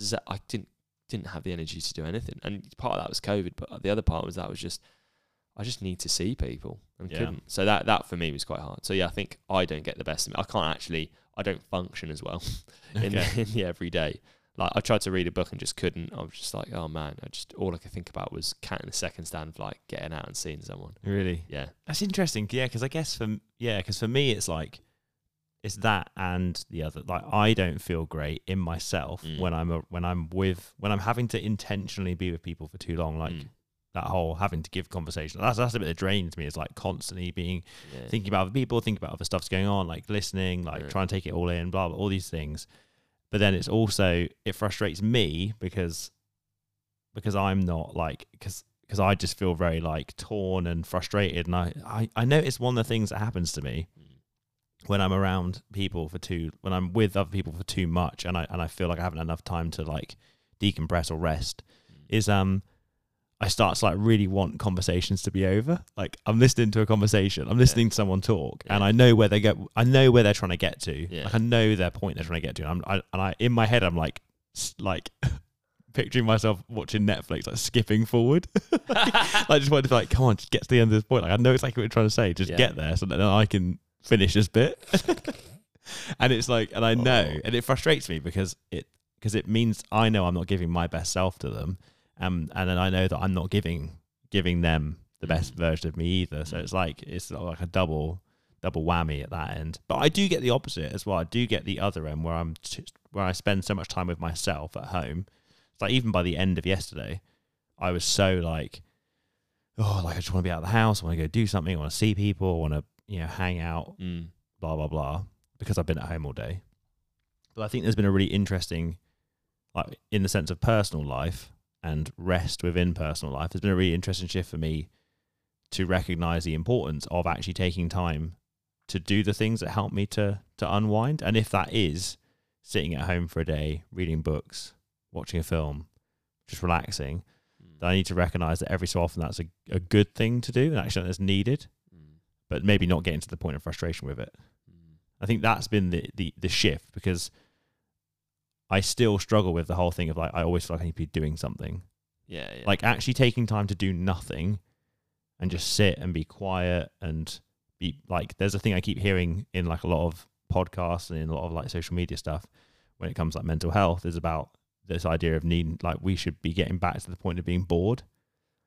z- I didn't didn't have the energy to do anything. And part of that was COVID, but the other part was that was just I just need to see people and Yeah. couldn't. So that that for me was quite hard. So yeah, I think I don't get the best of me. I can't actually. I don't function as well [LAUGHS] in, Okay. in the everyday. Like I tried to read a book and just couldn't. I was just like, oh man, I just all I could think about was cat in the second stand, like getting out and seeing someone. Really. Yeah, That's interesting. Yeah, because I guess for yeah, because for me it's like it's that and the other. Like I don't feel great in myself Mm. when I'm a, when I'm with when I'm having to intentionally be with people for too long. Like Mm. that whole having to give conversation. That's that's a bit that drains me. Is like constantly being yeah. thinking about other people, thinking about other stuff's going on, like listening, like Yeah. trying to take it all in, blah blah, all these things. But then it's also it frustrates me because because I'm not like because because I just feel very like torn and frustrated, and I I I notice one of the things that happens to me Mm. when I'm around people for too when I'm with other people for too much, and I and I feel like I haven't enough time to like decompress or rest, Mm. is um I start to like really want conversations to be over. Like I'm listening to a conversation, I'm listening to someone talk, and I know where they go. I know where they're trying to get to. Yeah. Like I know their point they're trying to get to. I'm, I, and I in my head I'm like like [LAUGHS] picturing myself watching Netflix, like skipping forward. [LAUGHS] I just wanted to be like, come on, just get to the end of this point. Like I know exactly what you're trying to say. Just Yeah. get there, so that I can finish this bit. [LAUGHS] and it's like, and I know, Oh. and it frustrates me because it because it means I know I'm not giving my best self to them, um, and then I know that I'm not giving giving them the best Mm. version of me either. So Mm. it's like it's like a double double whammy at that end. But I do get the opposite as well. I do get the other end where I'm t- where I spend so much time with myself at home. It's like even by the end of yesterday, I was so like, oh, like I just want to be out of the house. I want to go do something. I want to see people. I want to you know hang out. Mm. Blah blah blah. Because I've been at home all day. But I think there's been a really interesting, like in the sense of personal life and rest within personal life. There's been a really interesting shift for me to recognize the importance of actually taking time to do the things that help me to to unwind. And if that is sitting at home for a day, reading books, watching a film, just relaxing, Mm. then I need to recognize that every so often that's a, a good thing to do and actually that's needed, Mm. but maybe not getting to the point of frustration with it. Mm. I think that's been the, the, the shift because I still struggle with the whole thing of like I always feel like I need to be doing something. Yeah, yeah. Like actually taking time to do nothing and just sit and be quiet and be like there's a thing I keep hearing in like a lot of podcasts and in a lot of like social media stuff when it comes to, like mental health is about this idea of needing like we should be getting back to the point of being bored.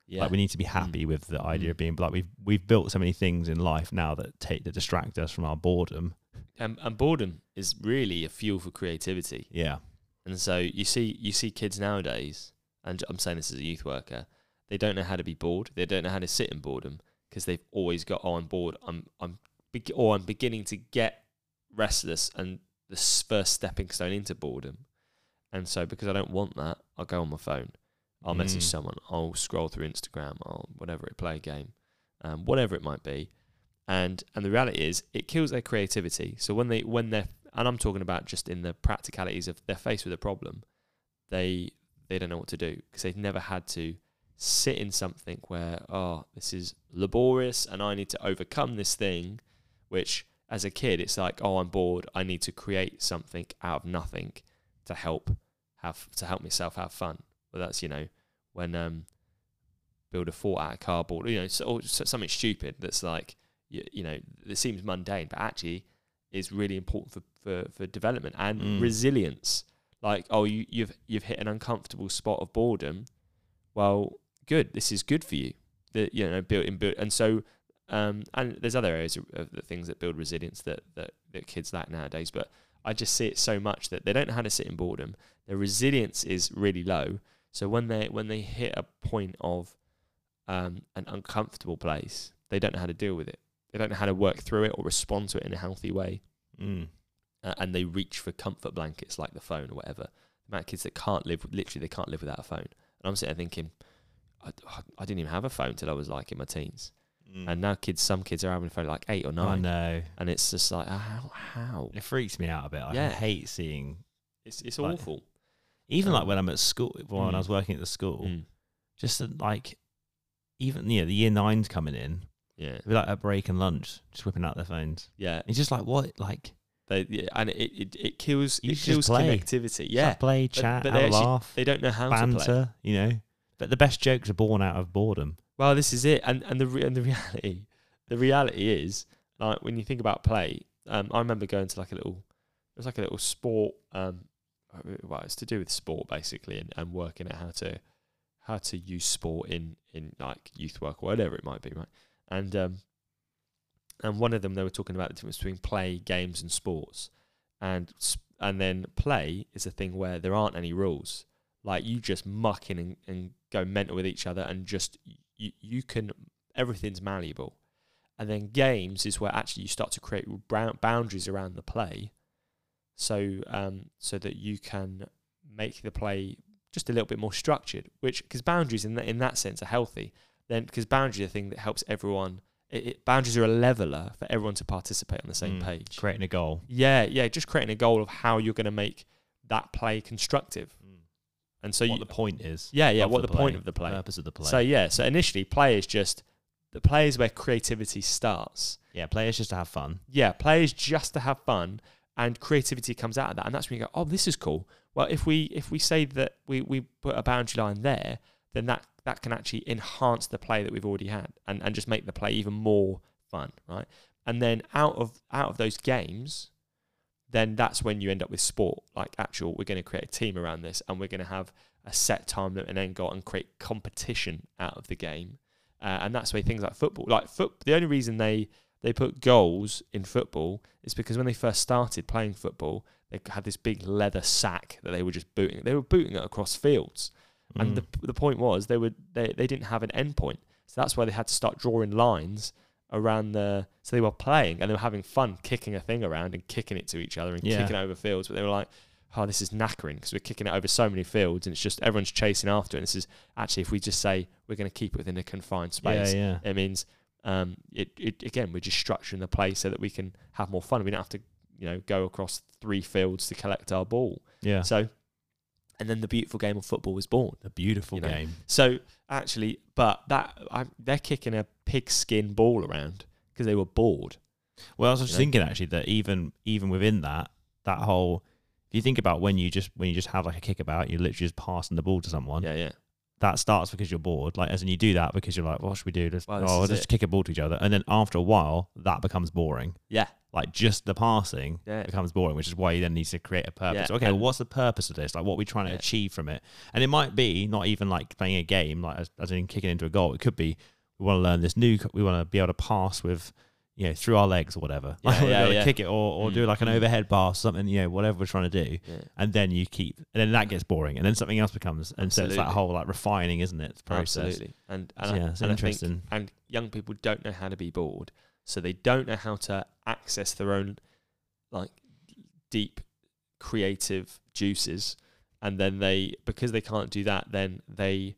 yeah. Like we need to be happy mm. with the idea of mm. being like we've we've built so many things in life now that take that distract us from our boredom. and, and boredom is really a fuel for creativity. Yeah. And so you see you see kids nowadays, and I'm saying this as a youth worker, they don't know how to be bored. They don't know how to sit in boredom because they've always got oh I'm bored. I'm I'm be- or I'm beginning to get restless, and the first stepping stone into boredom. And so because I don't want that, I'll go on my phone. I'll message Mm. someone. I'll scroll through Instagram. I'll whatever it play a game, um, whatever it might be. And and the reality is, it kills their creativity. So when they when they're and I'm talking about just in the practicalities of they're faced with a problem, they they don't know what to do because they've never had to sit in something where oh this is laborious and I need to overcome this thing, which as a kid it's like oh I'm bored I need to create something out of nothing to help have to help myself have fun. Well that's you know when um build a fort out of cardboard you know so, or something stupid that's like you, you know it seems mundane but actually is really important for, for, for development and Mm. resilience. Like, oh, you, you've you've hit an uncomfortable spot of boredom. Well, good. This is good for you. The you know built in build and so um and there's other areas of, of the things that build resilience that, that that kids lack nowadays. But I just see it so much that they don't know how to sit in boredom. Their resilience is really low. So when they when they hit a point of um, an uncomfortable place, they don't know how to deal with it. They don't know how to work through it or respond to it in a healthy way. Mm. Uh, and they reach for comfort blankets like the phone or whatever. The amount of kids that can't live, literally, they can't live without a phone. And I'm sitting there thinking, I, I didn't even have a phone till I was like in my teens. Mm. and now kids, some kids are having for like eight or nine. I know. and it's just like how how It freaks me out a bit. I Yeah. hate seeing, it's it's Like- awful. even like Um, when I'm at school, when I mm. was working at the school, Mm. just like, even you know the year nine's coming in, Yeah, be like at break and lunch, just whipping out their phones. yeah. It's just like what, like, They yeah, and it, it, it kills You it kills play. connectivity. Yeah, like, play, chat, but have they actually- laugh, they don't know how to play. banter. You know, but the best jokes are born out of boredom. Well, this is it, and and the re- and the reality, the reality is like when you think about play. Um, I remember going to like a little, it was like a little sport. Um, well, it's to do with sport basically, and, and working out how to how to use sport in in like youth work or whatever it might be, right? And um, and one of them they were talking about the difference between play, games, and sports, and and then play is a thing where there aren't any rules. Like you just muck in and, and go mental with each other, and just you you can everything's malleable. And then games is where actually you start to create boundaries around the play, so um so that you can make the play just a little bit more structured. Which because boundaries in in that sense are healthy. Then because boundaries are a thing that helps everyone. It, it, boundaries are a leveler for everyone to participate on the same Mm. page. Creating a goal. Yeah, yeah, just creating a goal of how you're going to make that play constructive. And so what you, the point is. yeah, yeah, what the, play, point of the play. purpose of the play. So yeah, so initially play is just the play is where creativity starts. yeah, play is just to have fun. Yeah, play is just to have fun and creativity comes out of that. And that's when you go, Oh, this is cool. Well if we if we say that we, we put a boundary line there, then that, that can actually enhance the play that we've already had and, and just make the play even more fun, right? And then out of out of those games, then that's when you end up with sport. Like actual, we're going to create a team around this, and we're going to have a set time limit and end goal and create competition out of the game. Uh, and that's where things like football, like foot, the only reason they they put goals in football is because when they first started playing football, they had this big leather sack that they were just booting. They were booting it across fields, and the Mm. the point was they would they, they didn't have an end point, so that's why they had to start drawing lines around the. So they were playing and they were having fun kicking a thing around and kicking it to each other and Yeah. kicking it over fields, but they were like. Oh, this is knackering because we're kicking it over so many fields, and it's just everyone's chasing after it. And this is actually, if we just say we're going to keep it within a confined space, yeah, yeah. it means um, it, it again we're just structuring the play so that we can have more fun. We don't have to you know go across three fields to collect our ball. Yeah. So, and then the beautiful game of football was born. a beautiful you know, game. So actually, but that I, they're kicking a pigskin ball around because they were bored. Well, I was just know? thinking actually that even even within that, that whole if you think about when you just when you just have like a kickabout, you're literally just passing the ball to someone. Yeah, yeah, That starts because you're bored. Like as in you do that because you're like, what should we do? Let's, Well, oh, let's just it. kick a ball to each other. And then after a while, that becomes boring. yeah, Like just the passing yeah. becomes boring, which is why you then need to create a purpose. Yeah, okay, well, what's the purpose of this? Like, what are we trying to Yeah. achieve from it? And it might be not even like playing a game, like as, as in kicking into a goal. It could be we want to learn this new. We want to be able to pass with, you know, through our legs or whatever. Yeah, [LAUGHS] Like, yeah, gotta yeah. Kick it or, or do Mm, like an mm. overhead pass, something. You know, whatever we're trying to do. And then you keep, and then that gets boring, and then something else becomes, and so it's that whole like refining, isn't it? Process. Absolutely, and and, So, yeah, it's and I think interesting. and young people don't know how to be bored, so they don't know how to access their own like deep creative juices, and then they because they can't do that, then they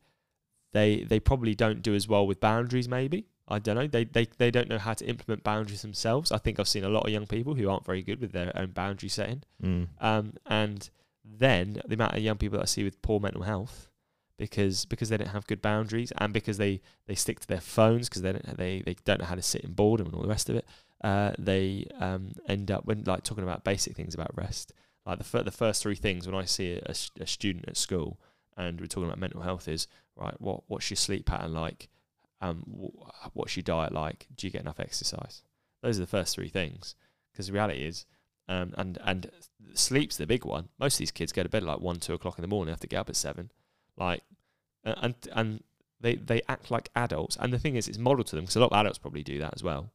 they they probably don't do as well with boundaries. Maybe I don't know. They they they don't know how to implement boundaries themselves. I think I've seen a lot of young people who aren't very good with their own boundary setting. Mm. Um, and then the amount of young people that I see with poor mental health because because they don't have good boundaries and because they, they stick to their phones because they don't they, they don't know how to sit in boredom and all the rest of it. Uh, they um, end up when like talking about basic things about rest. Like the fir- the first three things when I see a student at school and we're talking about mental health is right. What what's your sleep pattern like? Um, wh- what's your diet like? Do you get enough exercise? Those are the first three things. Because the reality is, um, and and sleep's the big one. Most of these kids go to bed at like one, two o'clock in the morning. Have to get up at seven, like, and and they they act like adults. And the thing is, it's modeled to them because a lot of adults probably do that as well.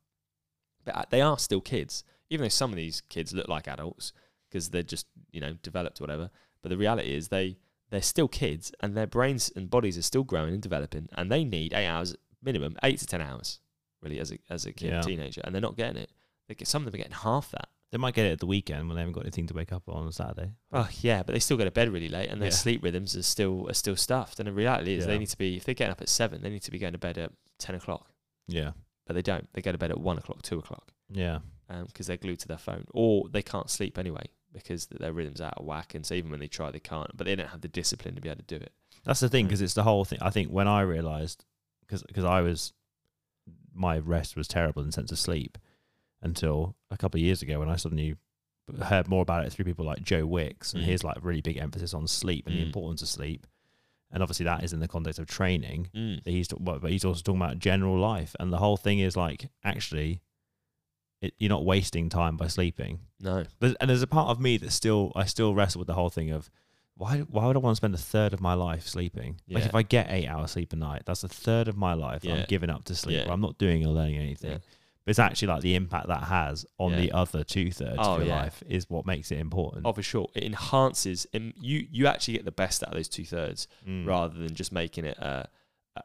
But uh, they are still kids, even though some of these kids look like adults because they're just you know developed or whatever. But the reality is they they're still kids, and their brains and bodies are still growing and developing, and they need eight hours minimum, eight to ten hours, really, as a as a kid, Yeah. teenager, and they're not getting it. They get, some of them are getting half that. They might get it at the weekend when they haven't got anything to wake up on on Saturday. Oh yeah, but they still go to bed really late, and their Yeah. sleep rhythms are still are still stuffed. And the reality is, Yeah. they need to be if they're getting up at seven, they need to be going to bed at ten o'clock. Yeah. but they don't. They go to bed at one o'clock, two o'clock, Yeah. because they're glued to their phone, or they can't sleep anyway because their rhythm's out of whack. And so even when they try, they can't. But they don't have the discipline to be able to do it. That's the thing Mm. because it's the whole thing. I think when I realized, because I was, my rest was terrible in the sense of sleep until a couple of years ago when I suddenly heard more about it through people like Joe Wicks and Mm. his like really big emphasis on sleep and the Mm. importance of sleep. And obviously that is in the context of training. Mm. That he's but but he's also talking about general life and the whole thing is like actually, it, you're not wasting time by sleeping. No. There's, and there's a part of me that still I still wrestle with the whole thing of why why would I want to spend a third of my life sleeping? Like if I get eight hours sleep a night, that's a third of my life Yeah. I'm giving up to sleep. Yeah. I'm not doing or learning anything. Yeah. But it's actually like the impact that has on Yeah. the other two thirds Oh, of your yeah. life is what makes it important. Oh, for sure. It enhances. Um, you you actually get the best out of those two thirds Mm. rather than just making it a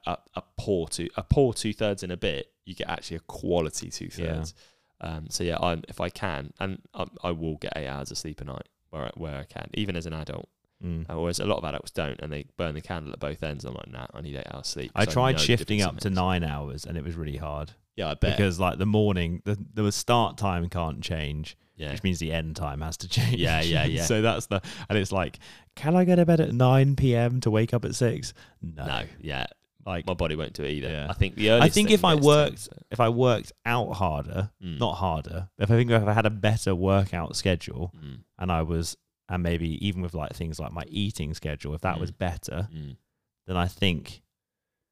a, a poor two a poor two thirds in a bit. You get actually a quality two Yeah. thirds. Um, so yeah, I if I can, and I, I will get eight hours of sleep a night where I, where I can, even as an adult. Mm. Uh, whereas a lot of adults don't, and they burn the candle at both ends. I'm like, nah, I need eight hours of sleep. I tried the shifting up to nine hours and it was really hard Yeah, I bet. because like the morning the the start time can't change. yeah, which means the end time has to [LAUGHS] change. Yeah, yeah, [LAUGHS] yeah. so that's the, and it's like, can I go to bed at 9 p.m. to wake up at 6? No. no, yeah, Like, my body won't do it either. Yeah. I think the earliest. I think if I get is worked- if I worked out harder, Mm, not harder, if I think if I had a better workout schedule mm, and I was, and maybe even with like things like my eating schedule, if that was Mm. better, mm, then I think,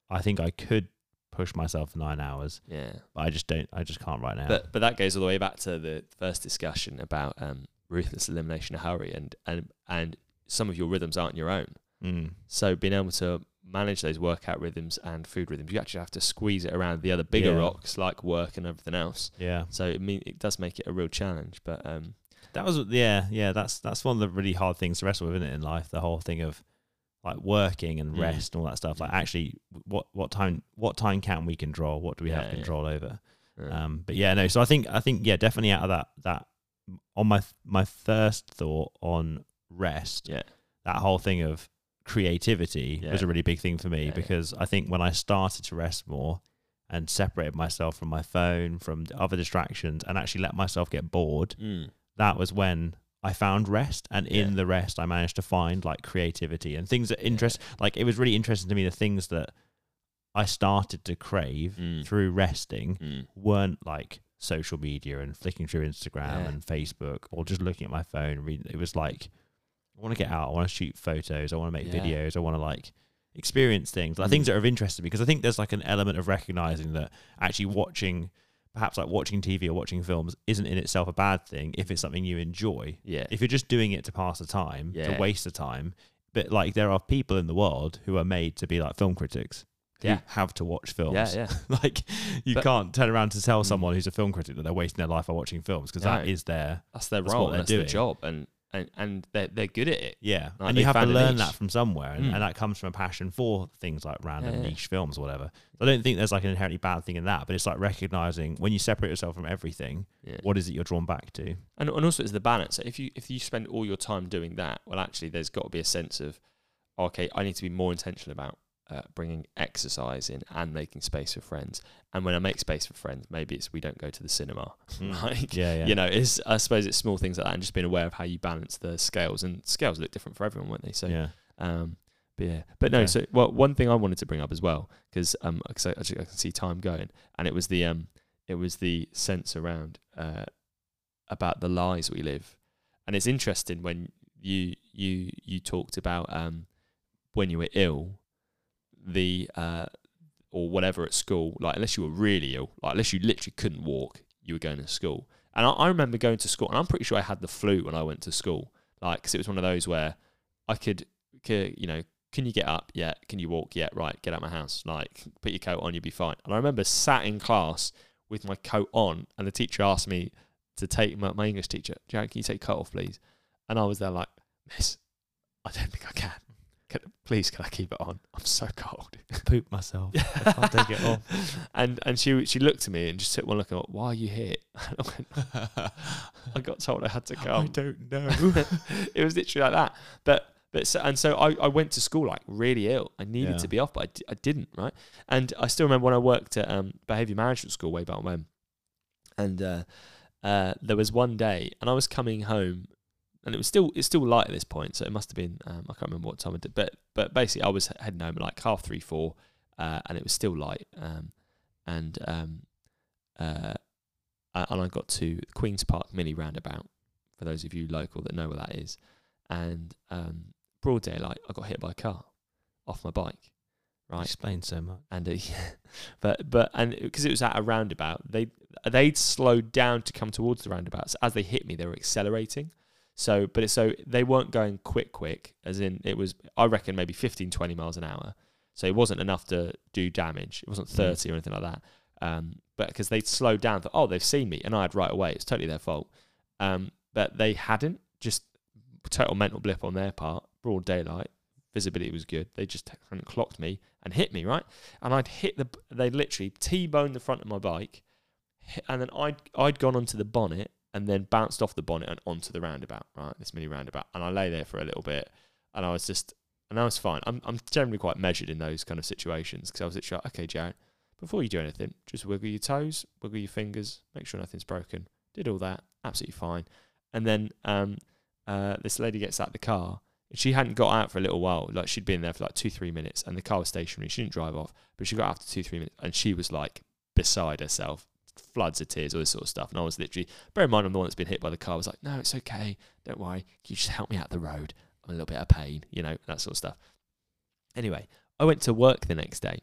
I think I could push myself for nine hours, yeah. but I just don't, I just can't right now. But but that goes all the way back to the first discussion about um, ruthless elimination of hurry, and and and some of your rhythms aren't your own. Mm. So being able to manage those workout rhythms and food rhythms, you actually have to squeeze it around the other bigger Yeah. rocks like work and everything else. Yeah. So it mean it does make it a real challenge. But um, That was yeah, yeah. That's that's one of the really hard things to wrestle with, isn't it, in life? The whole thing of like working and Mm. rest and all that stuff. Like Mm. actually, what what time what time can we control? What do we Yeah, have yeah. control over? uh, Um, but yeah, no. So I think I think yeah, definitely out of that that on my my first thought on rest, yeah, that whole thing of creativity was a really big thing for me Yeah, yeah. because I think when I started to rest more and separated myself from my phone, from other distractions, and actually let myself get bored, mm, that was when I found rest, and in Yeah. the rest, I managed to find like creativity and things that interest. Like it was really interesting to me the things that I started to crave Mm. through resting mm, weren't like social media and flicking through Instagram Yeah. and Facebook or just looking at my phone reading. It was like I want to get out, I want to shoot photos, I want to make Yeah. videos, I want to like experience things, like things Mm. that are of interest to me. Because I think there's like an element of recognizing that actually watching, perhaps like watching TV or watching films, isn't in itself a bad thing if it's something you enjoy. yeah, If you're just doing it to pass the time, Yeah. to waste the time, but like there are people in the world who are made to be like film critics. Who Yeah. have to watch films. yeah, yeah. [LAUGHS] like you But- can't turn around to tell Mm. someone who's a film critic that they're wasting their life by watching films because that No. is their That's their That's role. That's their job, and and and they're they're good at it. yeah Like and you have to learn that from somewhere and, Mm. and that comes from a passion for things like random Yeah, yeah. niche films or whatever so i don't think there's like an inherently bad thing in that but it's like recognizing when you separate yourself from everything Yeah. what is it you're drawn back to and, and also it's the balance. If you if you spend all your time doing that, well, actually, there's got to be a sense of, okay, I need to be more intentional about uh, bringing exercise in and making space for friends. And when I make space for friends, maybe it's we don't go to the cinema. [LAUGHS] like, yeah yeah you know, it's I suppose it's small things like that, and just being aware of how you balance the scales. And scales look different for everyone, won't they? So yeah um, but yeah, but no. Okay. So well, one thing I wanted to bring up as well because um, 'cause I, I can see time going, and it was the um, it was the sense around uh, about the lies we live, and it's interesting when you you you talked about um, when you were ill, the uh, or whatever at school, like unless you were really ill, like unless you literally couldn't walk, you were going to school. And I, I remember going to school, and I'm pretty sure I had the flu when I went to school, like because it was one of those where I could, c- you know, can you get up? Yeah. Can you walk? Yeah. Right. Get out my house. Like, put your coat on, you'll be fine. And I remember sat in class with my coat on, and the teacher asked me to take my, my English teacher, Jack, can you take coat off, please? And I was there like, Miss, I don't think I can. Can please, can I keep it on? I'm so cold. [LAUGHS] poop myself i can't take it off [LAUGHS] and and she she looked at me and just took one look and went, Why are you here? [LAUGHS] And I, went, I got told I had to go. i don't know it was literally like that. But But so, and so I, I went to school like really ill. I needed Yeah. to be off, but I, d- I didn't. Right. And I still remember when I worked at um, behavior management school way back when, and uh, uh, there was one day, and I was coming home, and it was still it's still light at this point, so it must have been um, I can't remember what time I did, but but basically I was heading home at like half three four, uh, and it was still light, um, and um, uh, and I got to Queens Park Mini Roundabout. For those of you local that know where that is, and um, broad daylight, I got hit by a car off my bike. Right, Explains so much. and uh, [LAUGHS] but but and because it was at a roundabout, they they'd slowed down to come towards the roundabouts. As they hit me, they were accelerating. So, but it, so they weren't going quick, quick. As in, it was I reckon maybe 15, 20 miles an hour. So it wasn't enough to do damage. It wasn't Mm. thirty or anything like that. Um, but because they'd slowed down, thought, oh, they've seen me, and I had right away. It's totally their fault. Um, but they hadn't. Just total mental blip on their part. Broad daylight, visibility was good. They just hadn't clocked me and hit me right, and I'd hit the. They literally t-boned the front of my bike, hit, and then I'd I'd gone onto the bonnet and then bounced off the bonnet and onto the roundabout. Right, this mini roundabout, and I lay there for a little bit, and I was just. And I was fine. I'm I'm generally quite measured in those kind of situations because I was literally like, okay, Jared, before you do anything, just wiggle your toes, wiggle your fingers, make sure nothing's broken. Did all that, absolutely fine. And then um, uh, this lady gets out the car. She hadn't got out for a little while. Like she'd been there for like two, three minutes, and the car was stationary. She didn't drive off, but she got out after two, three minutes, and she was like beside herself, floods of tears, all this sort of stuff. And I was literally, bear in mind, I'm the one that's been hit by the car. I was like, no, it's okay, don't worry. Can you just help me out the road? I'm a little bit of pain, you know, that sort of stuff. Anyway, I went to work the next day,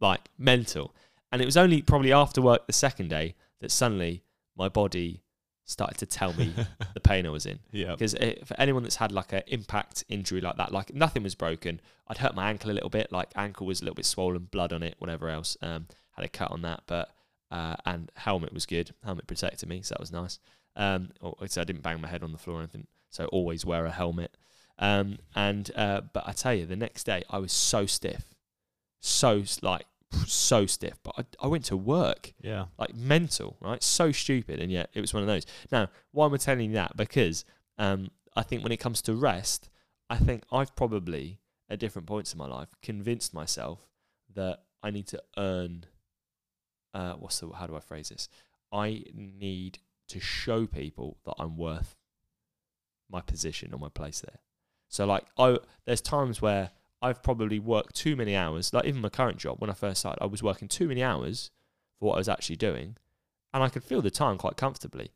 like mental. And it was only probably after work the second day that suddenly my body started to tell me [LAUGHS] the pain I was in. yeah. Because for anyone that's had like an impact injury like that, like nothing was broken. I'd hurt my ankle a little bit, like ankle was a little bit swollen, blood on it, whatever else. Um, had a cut on that, but uh, and helmet was good. Helmet protected me, so that was nice. Um, so I didn't bang my head on the floor or anything. So always wear a helmet. Um, and uh, but I tell you, the next day I was so stiff, so like so stiff. But I, I went to work Yeah. like mental, right? So stupid, and yet it was one of those. Now, why am I telling you that? Because um, I think when it comes to rest, I think I've probably at different points in my life convinced myself that I need to earn. Uh, what's the? How do I phrase this? I need to show people that I'm worth my position or my place there. So, like, I there's times where I've probably worked too many hours. Like even my current job, when I first started, I was working too many hours for what I was actually doing, and I could feel the time quite comfortably.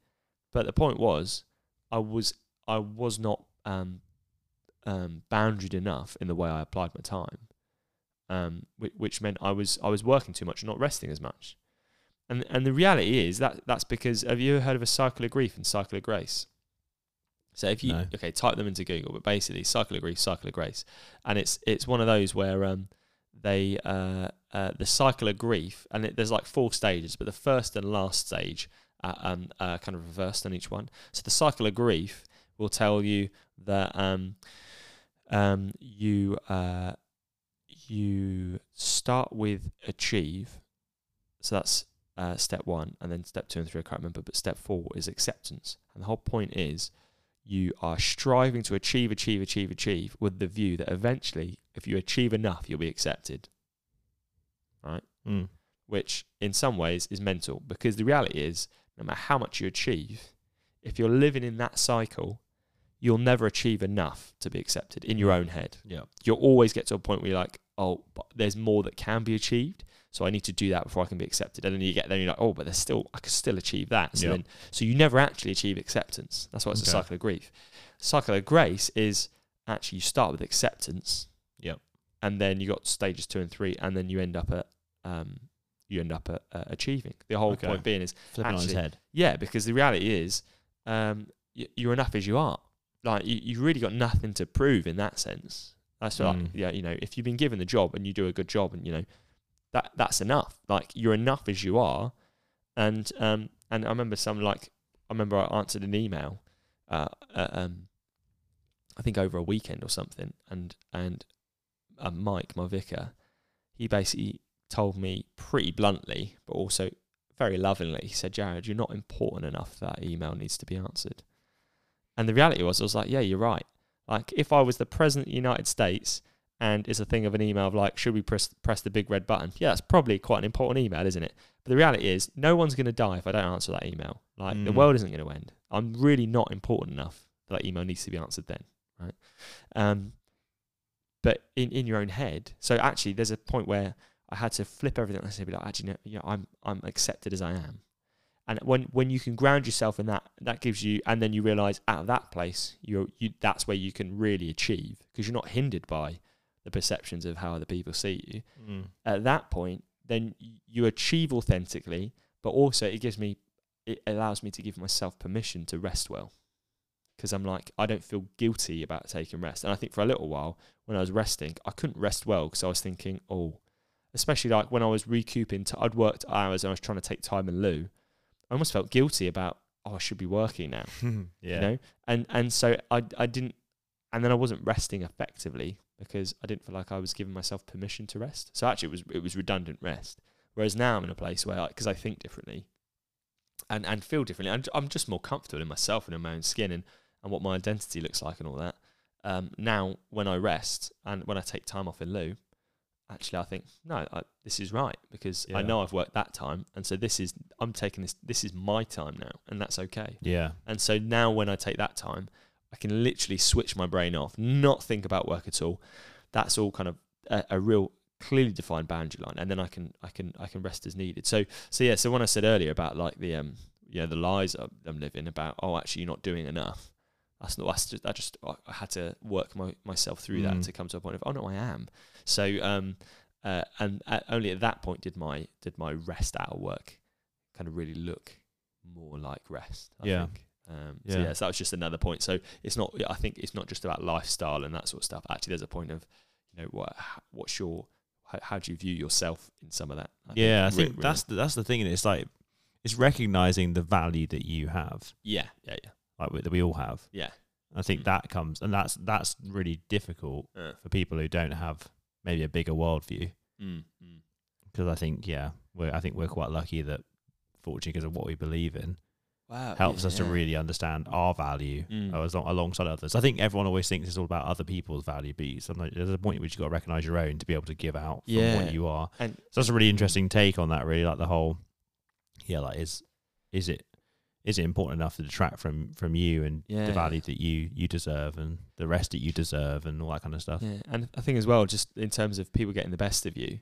But the point was, I was I was not um, um, boundaried enough in the way I applied my time, um, which, which meant I was I was working too much, not resting as much. And and the reality is that that's because have you ever heard of a cycle of grief and cycle of grace? So if you No. okay, type them into Google, but basically cycle of grief, cycle of grace, and it's it's one of those where um they uh, uh the cycle of grief, and it, there's like four stages, but the first and last stage uh, um uh, kind of reversed on each one. So the cycle of grief will tell you that um um you uh you start with achieve, so that's uh, step one, and then step two and three I can't remember, but step four is acceptance, and the whole point is you are striving to achieve, achieve, achieve, achieve with the view that eventually, if you achieve enough, you'll be accepted. Right? Mm. Which in some ways is mental because the reality is, no matter how much you achieve, if you're living in that cycle, you'll never achieve enough to be accepted in your own head. Yeah. You'll always get to a point where you're like, oh, but there's more that can be achieved. So I need to do that before I can be accepted. And then you get there and you're like, oh, but there's still, I can still achieve that. So Yeah. then, so you never actually achieve acceptance. That's why it's a cycle of grief. Cycle of grace is actually you start with acceptance. Yep. And then you got stages two and three, and then you end up at, um, you end up at uh, achieving. The whole Okay. point being is Flipping on his head. yeah, because the reality is, um, y- you're enough as you are. Like you, you've really got nothing to prove in that sense. That's like, Mm. yeah, you know, if you've been given the job and you do a good job, and you know, that that's enough. Like you're enough as you are. And um, and I remember some like I remember I answered an email, uh, uh um, I think over a weekend or something, and and uh, Mike, my vicar, he basically told me pretty bluntly, but also very lovingly, he said, Jared, you're not important enough that email needs to be answered. And the reality was, I was like, yeah, you're right. Like if I was the president of the United States and it's a thing of an email of like, should we press press the big red button? Yeah, that's probably quite an important email, isn't it? But the reality is, no one's going to die if I don't answer that email. Like the Mm. world isn't going to end. I'm really not important enough that, that email needs to be answered then, right? Um, but in, in your own head, so actually, there's a point where I had to flip everything and say, be like, actually, no, yeah, I'm I'm accepted as I am. And when when you can ground yourself in that, that gives you, and then you realize out of that place, you're you that's where you can really achieve because you're not hindered by the perceptions of how other people see you. Mm. At that point, then you achieve authentically, but also it gives me, it allows me to give myself permission to rest well. Because I'm like, I don't feel guilty about taking rest. And I think for a little while, when I was resting, I couldn't rest well because I was thinking, oh, especially like when I was recouping, To I'd worked hours and I was trying to take time in lieu. I almost felt guilty about, oh, I should be working now [LAUGHS] yeah. you know and and so i i didn't and then i wasn't resting effectively because i didn't feel like i was giving myself permission to rest. So actually it was it was redundant rest. Whereas now i'm in a place where because I, think differently and and feel differently. I'm, I'm just more comfortable in myself and in my own skin and and what my identity looks like and all that. Um now when i rest and when i take time off in lieu actually i think no I, this is right because i know i've worked that time. And so this is i'm taking this this is my time now and that's okay. Yeah. and so now when I take that time, I can literally switch my brain off, not think about work at all. That's all kind of a, a real clearly defined boundary line, and then I can I can I can rest as needed. So so yeah. So when I said earlier about like the um yeah the lies I'm living about oh actually you're not doing enough. That's not that's just, I just I had to work my, myself through that Mm. to come to a point of oh no I am. So um uh, and at, only at that point did my did my rest out of work kind of really look more like rest. I Yeah. think. Um, So Yeah. yeah, so that was just another point. So it's not. I think it's not just about lifestyle and that sort of stuff. Actually, there's a point of, you know, what what's your how, how do you view yourself in some of that? I yeah, I think really- that's the, that's the thing. It's like it's recognizing the value that you have, yeah, yeah, yeah, like we- that we all have. yeah. I think Mm. that comes, and that's that's really difficult Uh, for people who don't have maybe a bigger worldview. mm, mm. Because I think, yeah, we're I think we're quite lucky that, fortunately, because of what we believe in, Wow, helps yeah, us to yeah. really understand our value Mm. as long, alongside others. I think everyone always thinks it's all about other people's value, but sometimes there's a point at which you've got to recognize your own to be able to give out from Yeah. what you are. And- so that's a really interesting take on that. Really, like the whole, yeah, like is is it is it important enough to detract from from you and Yeah. the value that you you deserve and the rest that you deserve and all that kind of stuff. Yeah, and I think as well, just in terms of people getting the best of you,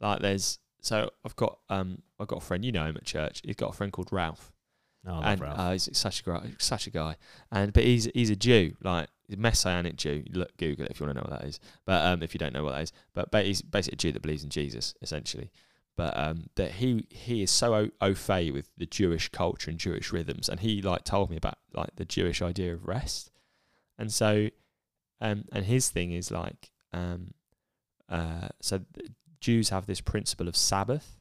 like there's so I've got um I've got a friend you know him at church. He's got a friend called Ralph. Oh, I love and Ralph. uh, he's such a guy, such a guy. And but he's he's a Jew, like he's a messianic Jew. Look, Google it if you want to know what that is. But um, if you don't know what that is, but ba- he's basically a Jew that believes in Jesus, essentially. But um, that he he is so au, au fait with the Jewish culture and Jewish rhythms, and he like told me about like the Jewish idea of rest, and so, um, and his thing is like um, uh, so Jews have this principle of Sabbath,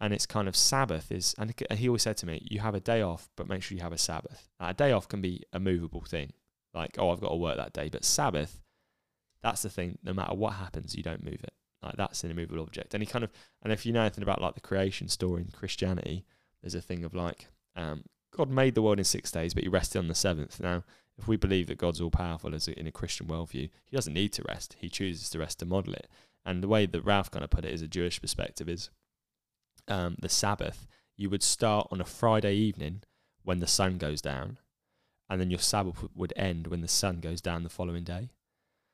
and it's kind of Sabbath is, and he always said to me, you have a day off, but make sure you have a Sabbath. Now, a day off can be a movable thing, like oh, I've got to work that day, but Sabbath, that's the thing. No matter what happens, you don't move it. Like that's an immovable object. And he kind of, and if you know anything about like the creation story in Christianity, there's a thing of like, um, God made the world in six days, but He rested on the seventh. Now, if we believe that God's all powerful as a, in a Christian worldview, He doesn't need to rest. He chooses to rest to model it. And the way that Ralph kind of put it as a Jewish perspective is um, the Sabbath, you would start on a Friday evening when the sun goes down, and then your Sabbath would end when the sun goes down the following day.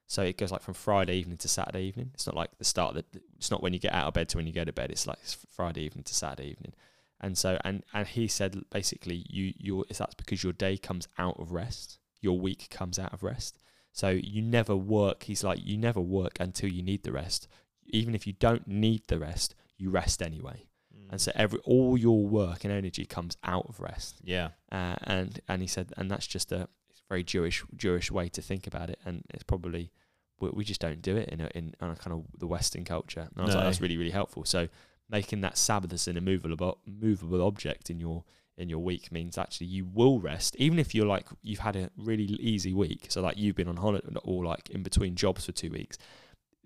So it goes like from Friday evening to Saturday evening. It's not like the start. The, it's not when you get out of bed to when you go to bed. It's like Friday evening to Saturday evening. And so and and he said basically you you that's because your day comes out of rest. Your week comes out of rest. So you never work. He's like you never work until you need the rest. Even if you don't need the rest, you rest anyway. And so every all your work and energy comes out of rest. yeah, Uh, and and he said, and that's just a very Jewish Jewish way to think about it, and it's probably we, we just don't do it in a, in on a kind of the Western culture. And I was like, that's really really helpful. So making that Sabbath as an immovable movable object in your in your week means actually you will rest, even if you're like you've had a really easy week. So like you've been on holiday or like in between jobs for two weeks.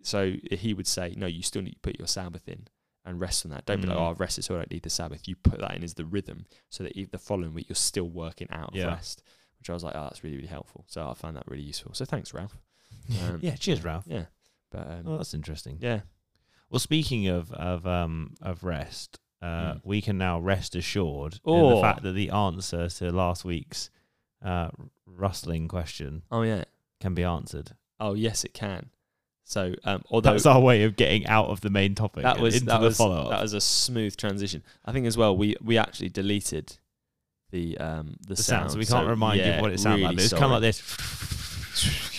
So he would say, no, you still need to put your Sabbath in and rest on that. Don't be like, Mm. oh, I've rested, so I don't need the Sabbath. You put that in as the rhythm, so that the following week you're still working out of Yeah. rest, which I was like, oh, that's really really helpful. So I found that really useful. So thanks, Ralph. [LAUGHS] Um, yeah, cheers, Ralph. Yeah, but um, Oh, that's interesting. yeah, Well, speaking of of um of rest, uh, Mm. we can now rest assured in Oh. the fact that the answer to last week's uh, rustling question oh yeah, can be answered. oh yes, it can. So um, although That's our way of getting out of the main topic. that was into that the follow that was a smooth transition. I think as well we we actually deleted the um the, The sound, sound, so we can't remind yeah, you what it sounded like. really But It's kind of like this. [LAUGHS]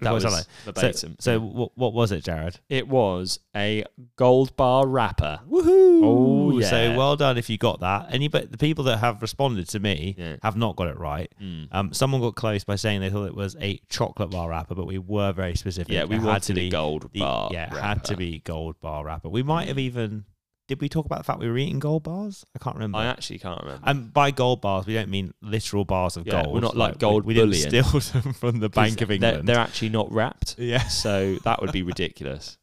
That What was sound like? verbatim. So, so what, what was it, Jared? it was a gold bar wrapper. Woohoo! Oh, So yeah. well done if you got that. Any but the people that have responded to me Yeah. have not got it right. Mm. Um, someone got close by saying they thought it was a chocolate bar wrapper, but we were very specific. Yeah, we It had to be gold the- bar. Yeah, wrapper. had to be gold bar wrapper. We might have even. Did we talk about the fact we were eating gold bars? I can't remember. I actually can't remember. and by gold bars, we don't mean literal bars of Yeah, gold. we're not like we- gold We, didn't bullion. steal [LAUGHS] them from the Bank of They're- England. They're, actually not wrapped, [LAUGHS] yeah. so that would be ridiculous.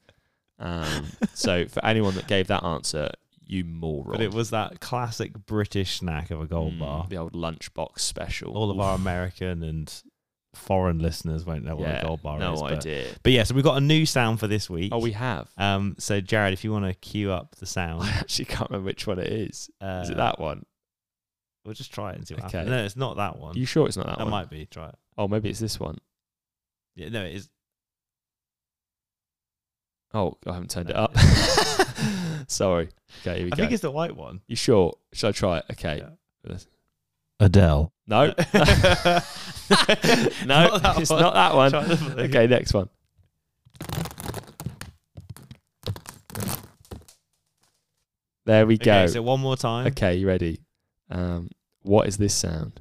Um, so for anyone that gave that answer, you moron. But it was that classic British snack of a gold Mm, bar. the old lunchbox special. All of our American and foreign listeners won't know what a gold bar no is. But, idea. but yeah, so we've got a new sound for this week. Oh, we have. Um, so Jared, if you want to cue up the sound, [LAUGHS] I actually can't remember which one it is. uh, Is it that one? We'll just try it and see what Okay. happens. No, it's not that one. you sure it's not that, that one? That might be. Try it. Oh, maybe it's this one. Yeah, no, it is. Oh, I haven't turned it up. [LAUGHS] Sorry. Okay, here we I go. I think it's the white one. you sure? Should I try it? Okay. Yeah. Adele. No. no, [LAUGHS] Not it's one. not that one. Try the blue. Okay, next one. There we go. Okay, so one more time. Okay, you ready? Um, what is this sound?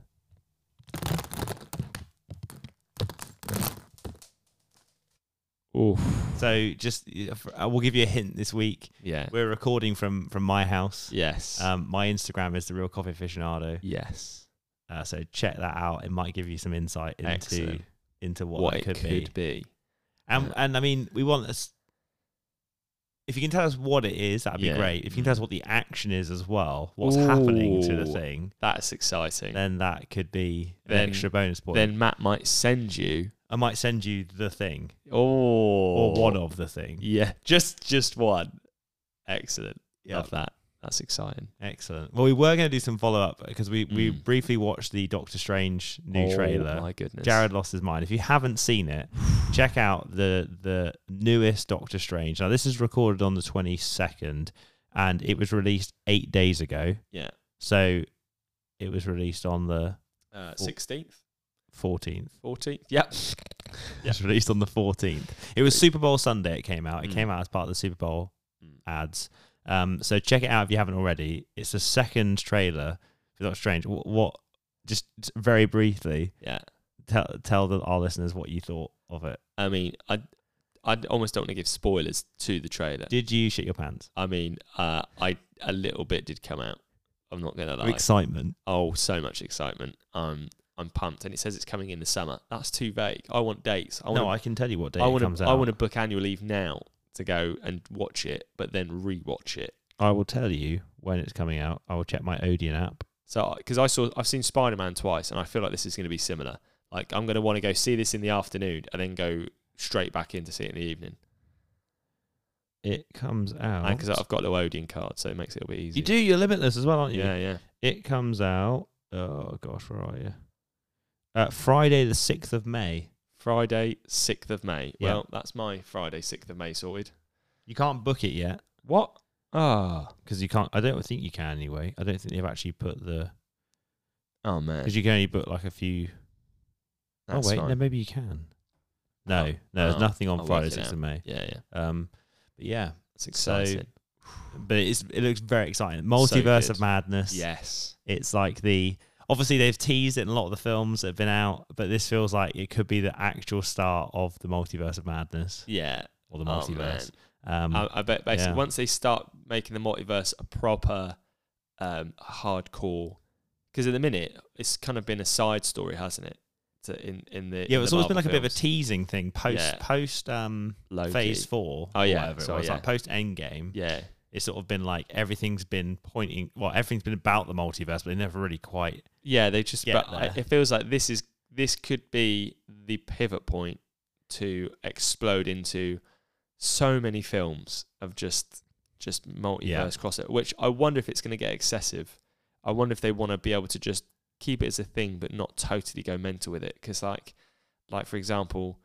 Oof. So just, I will give you a hint this week. Yeah. We're recording from from my house. Yes. Um, my Instagram is the real coffee aficionado. yes. Uh, so check that out. It might give you some insight into Excellent. into what, What, it could, could, be. be. And Yeah. and I mean, we want this. If you can tell us what it is, that'd be Yeah. great. If you can tell us mm. what the action is as well, what's happening to the thing, That's exciting. then that could be an extra bonus point. Then Matt might send you. I might send you the thing Oh. or one of the thing. Yeah, just just one. Excellent. Yeah, Love that. That's exciting. excellent. Well, we were going to do some follow up because we we Mm. briefly watched the Doctor Strange new trailer. oh, trailer. My goodness. Jared lost his mind. If you haven't seen it, [SIGHS] check out the the newest Doctor Strange. Now this is recorded on the twenty second, and it was released eight days ago. Yeah. So it was released on the Sixteenth, fourteenth. fourteenth. Yep. [LAUGHS] It was released on the fourteenth. It was Super Bowl Sunday. It came out. It Mm. came out as part of the Super Bowl Mm. ads. Um, so check it out if you haven't already. It's the second trailer for Doctor Strange. What, what just very briefly Yeah. tell tell the, our listeners what you thought of it. I mean, I I almost don't want to give spoilers to the trailer. Did you shit your pants? I mean, uh, I a little bit did come out. I'm not gonna lie. Excitement. oh, so much excitement. Um, I'm pumped, and it says it's coming in the summer. That's too vague. I want dates. I want. no, I can tell you what day I it want comes to. out. I want to book annual leave now to go and watch it, but then rewatch it. I will tell you when it's coming out. I will check my Odeon app. So, because I saw, I've seen Spider Man twice, and I feel like this is going to be similar. Like, I'm going to want to go see this in the afternoon, and then go straight back in to see it in the evening. It comes out. Because I've got little Odeon card, so it makes it a bit easier. you do. You're limitless as well, aren't you? Yeah, yeah. It comes out. Oh gosh, where are you? Uh, Friday the sixth of May. Friday, sixth of May. Yeah. Well, that's my Friday, sixth of May sorted. You can't book it yet What? Ah. because you can't. I don't think you can anyway. I don't think they've actually put the Oh man. because you can only book like a few. That's oh wait, fine. no, maybe you can. No, Oh, no, there's oh, nothing on I'll Friday sixth out. of May. Yeah, yeah. Um, but yeah, So- exciting. but it's it looks very exciting. Multiverse of. Madness. yes. It's like the obviously they've teased it in a lot of the films that have been out, but this feels like it could be the actual start of the multiverse of madness Yeah. or the Oh, multiverse. um, I, I bet basically yeah. once they start making the multiverse a proper um, hardcore, because at the minute it's kind of been a side story, hasn't it? To, in in the yeah, in it's the always been like Marvel a bit of a teasing thing post Yeah. post um Loki. phase four. Oh, or yeah, whatever it sorry, was, yeah. like post Endgame. Yeah, it's sort of been like everything's been pointing. Well, everything's been about the multiverse, but they never really quite. Yeah, they just. Get But I, there. it feels like this is this could be the pivot point to explode into so many films of just just multiverse Yeah. crossover. Which I wonder if it's going to get excessive. I wonder if they want to be able to just keep it as a thing, but not totally go mental with it. Because like, like for example,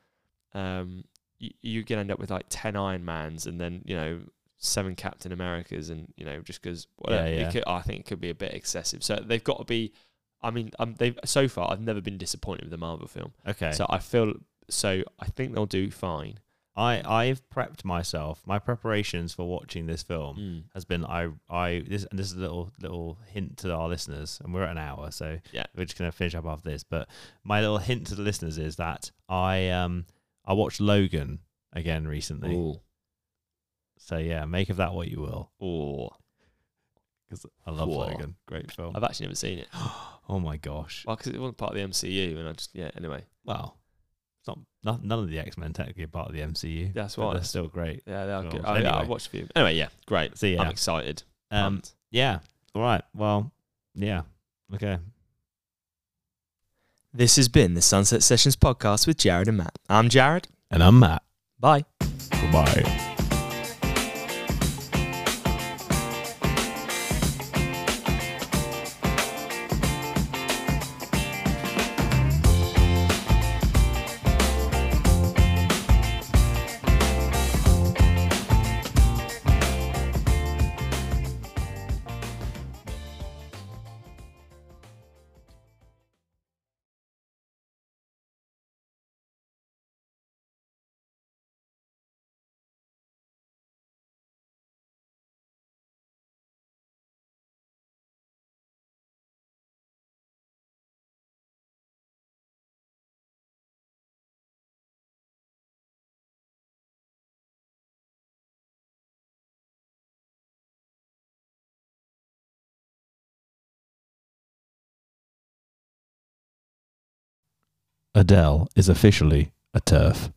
um, you, you can end up with like ten Iron Mans, and then you know seven Captain Americas, and you know just because Yeah, yeah. It could, I think it could be a bit excessive. So they've got to be. I mean, um, they've so far I've never been disappointed with the Marvel film. Okay. So I feel so I think they'll do fine. I I've prepped myself. My preparations for watching this film Mm. has been I I this and this is a little little hint to our listeners, and we're at an hour, so Yeah. we're just gonna finish up after this. But my little hint to the listeners is that I um I watched Logan again recently. Ooh. So yeah, make of that what you will, Ooh. because I love Whoa. Logan. Great film. I've actually never seen it. [GASPS] [GASPS] oh my gosh. Well, because it wasn't part of the MCU, and I just yeah. Anyway, Well, it's not, not none of the X Men technically are part of the MCU. That's why. They're still great. yeah, they're good. Films. Oh, yeah, I watched a few. Anyway, yeah, great. So yeah, I'm excited. um, Pumped. yeah. All right. Well, yeah. Okay. This has been the Sunset Sessions podcast with Jared and Matt. I'm Jared. And I'm Matt. Bye. Goodbye. Adele is officially a turf.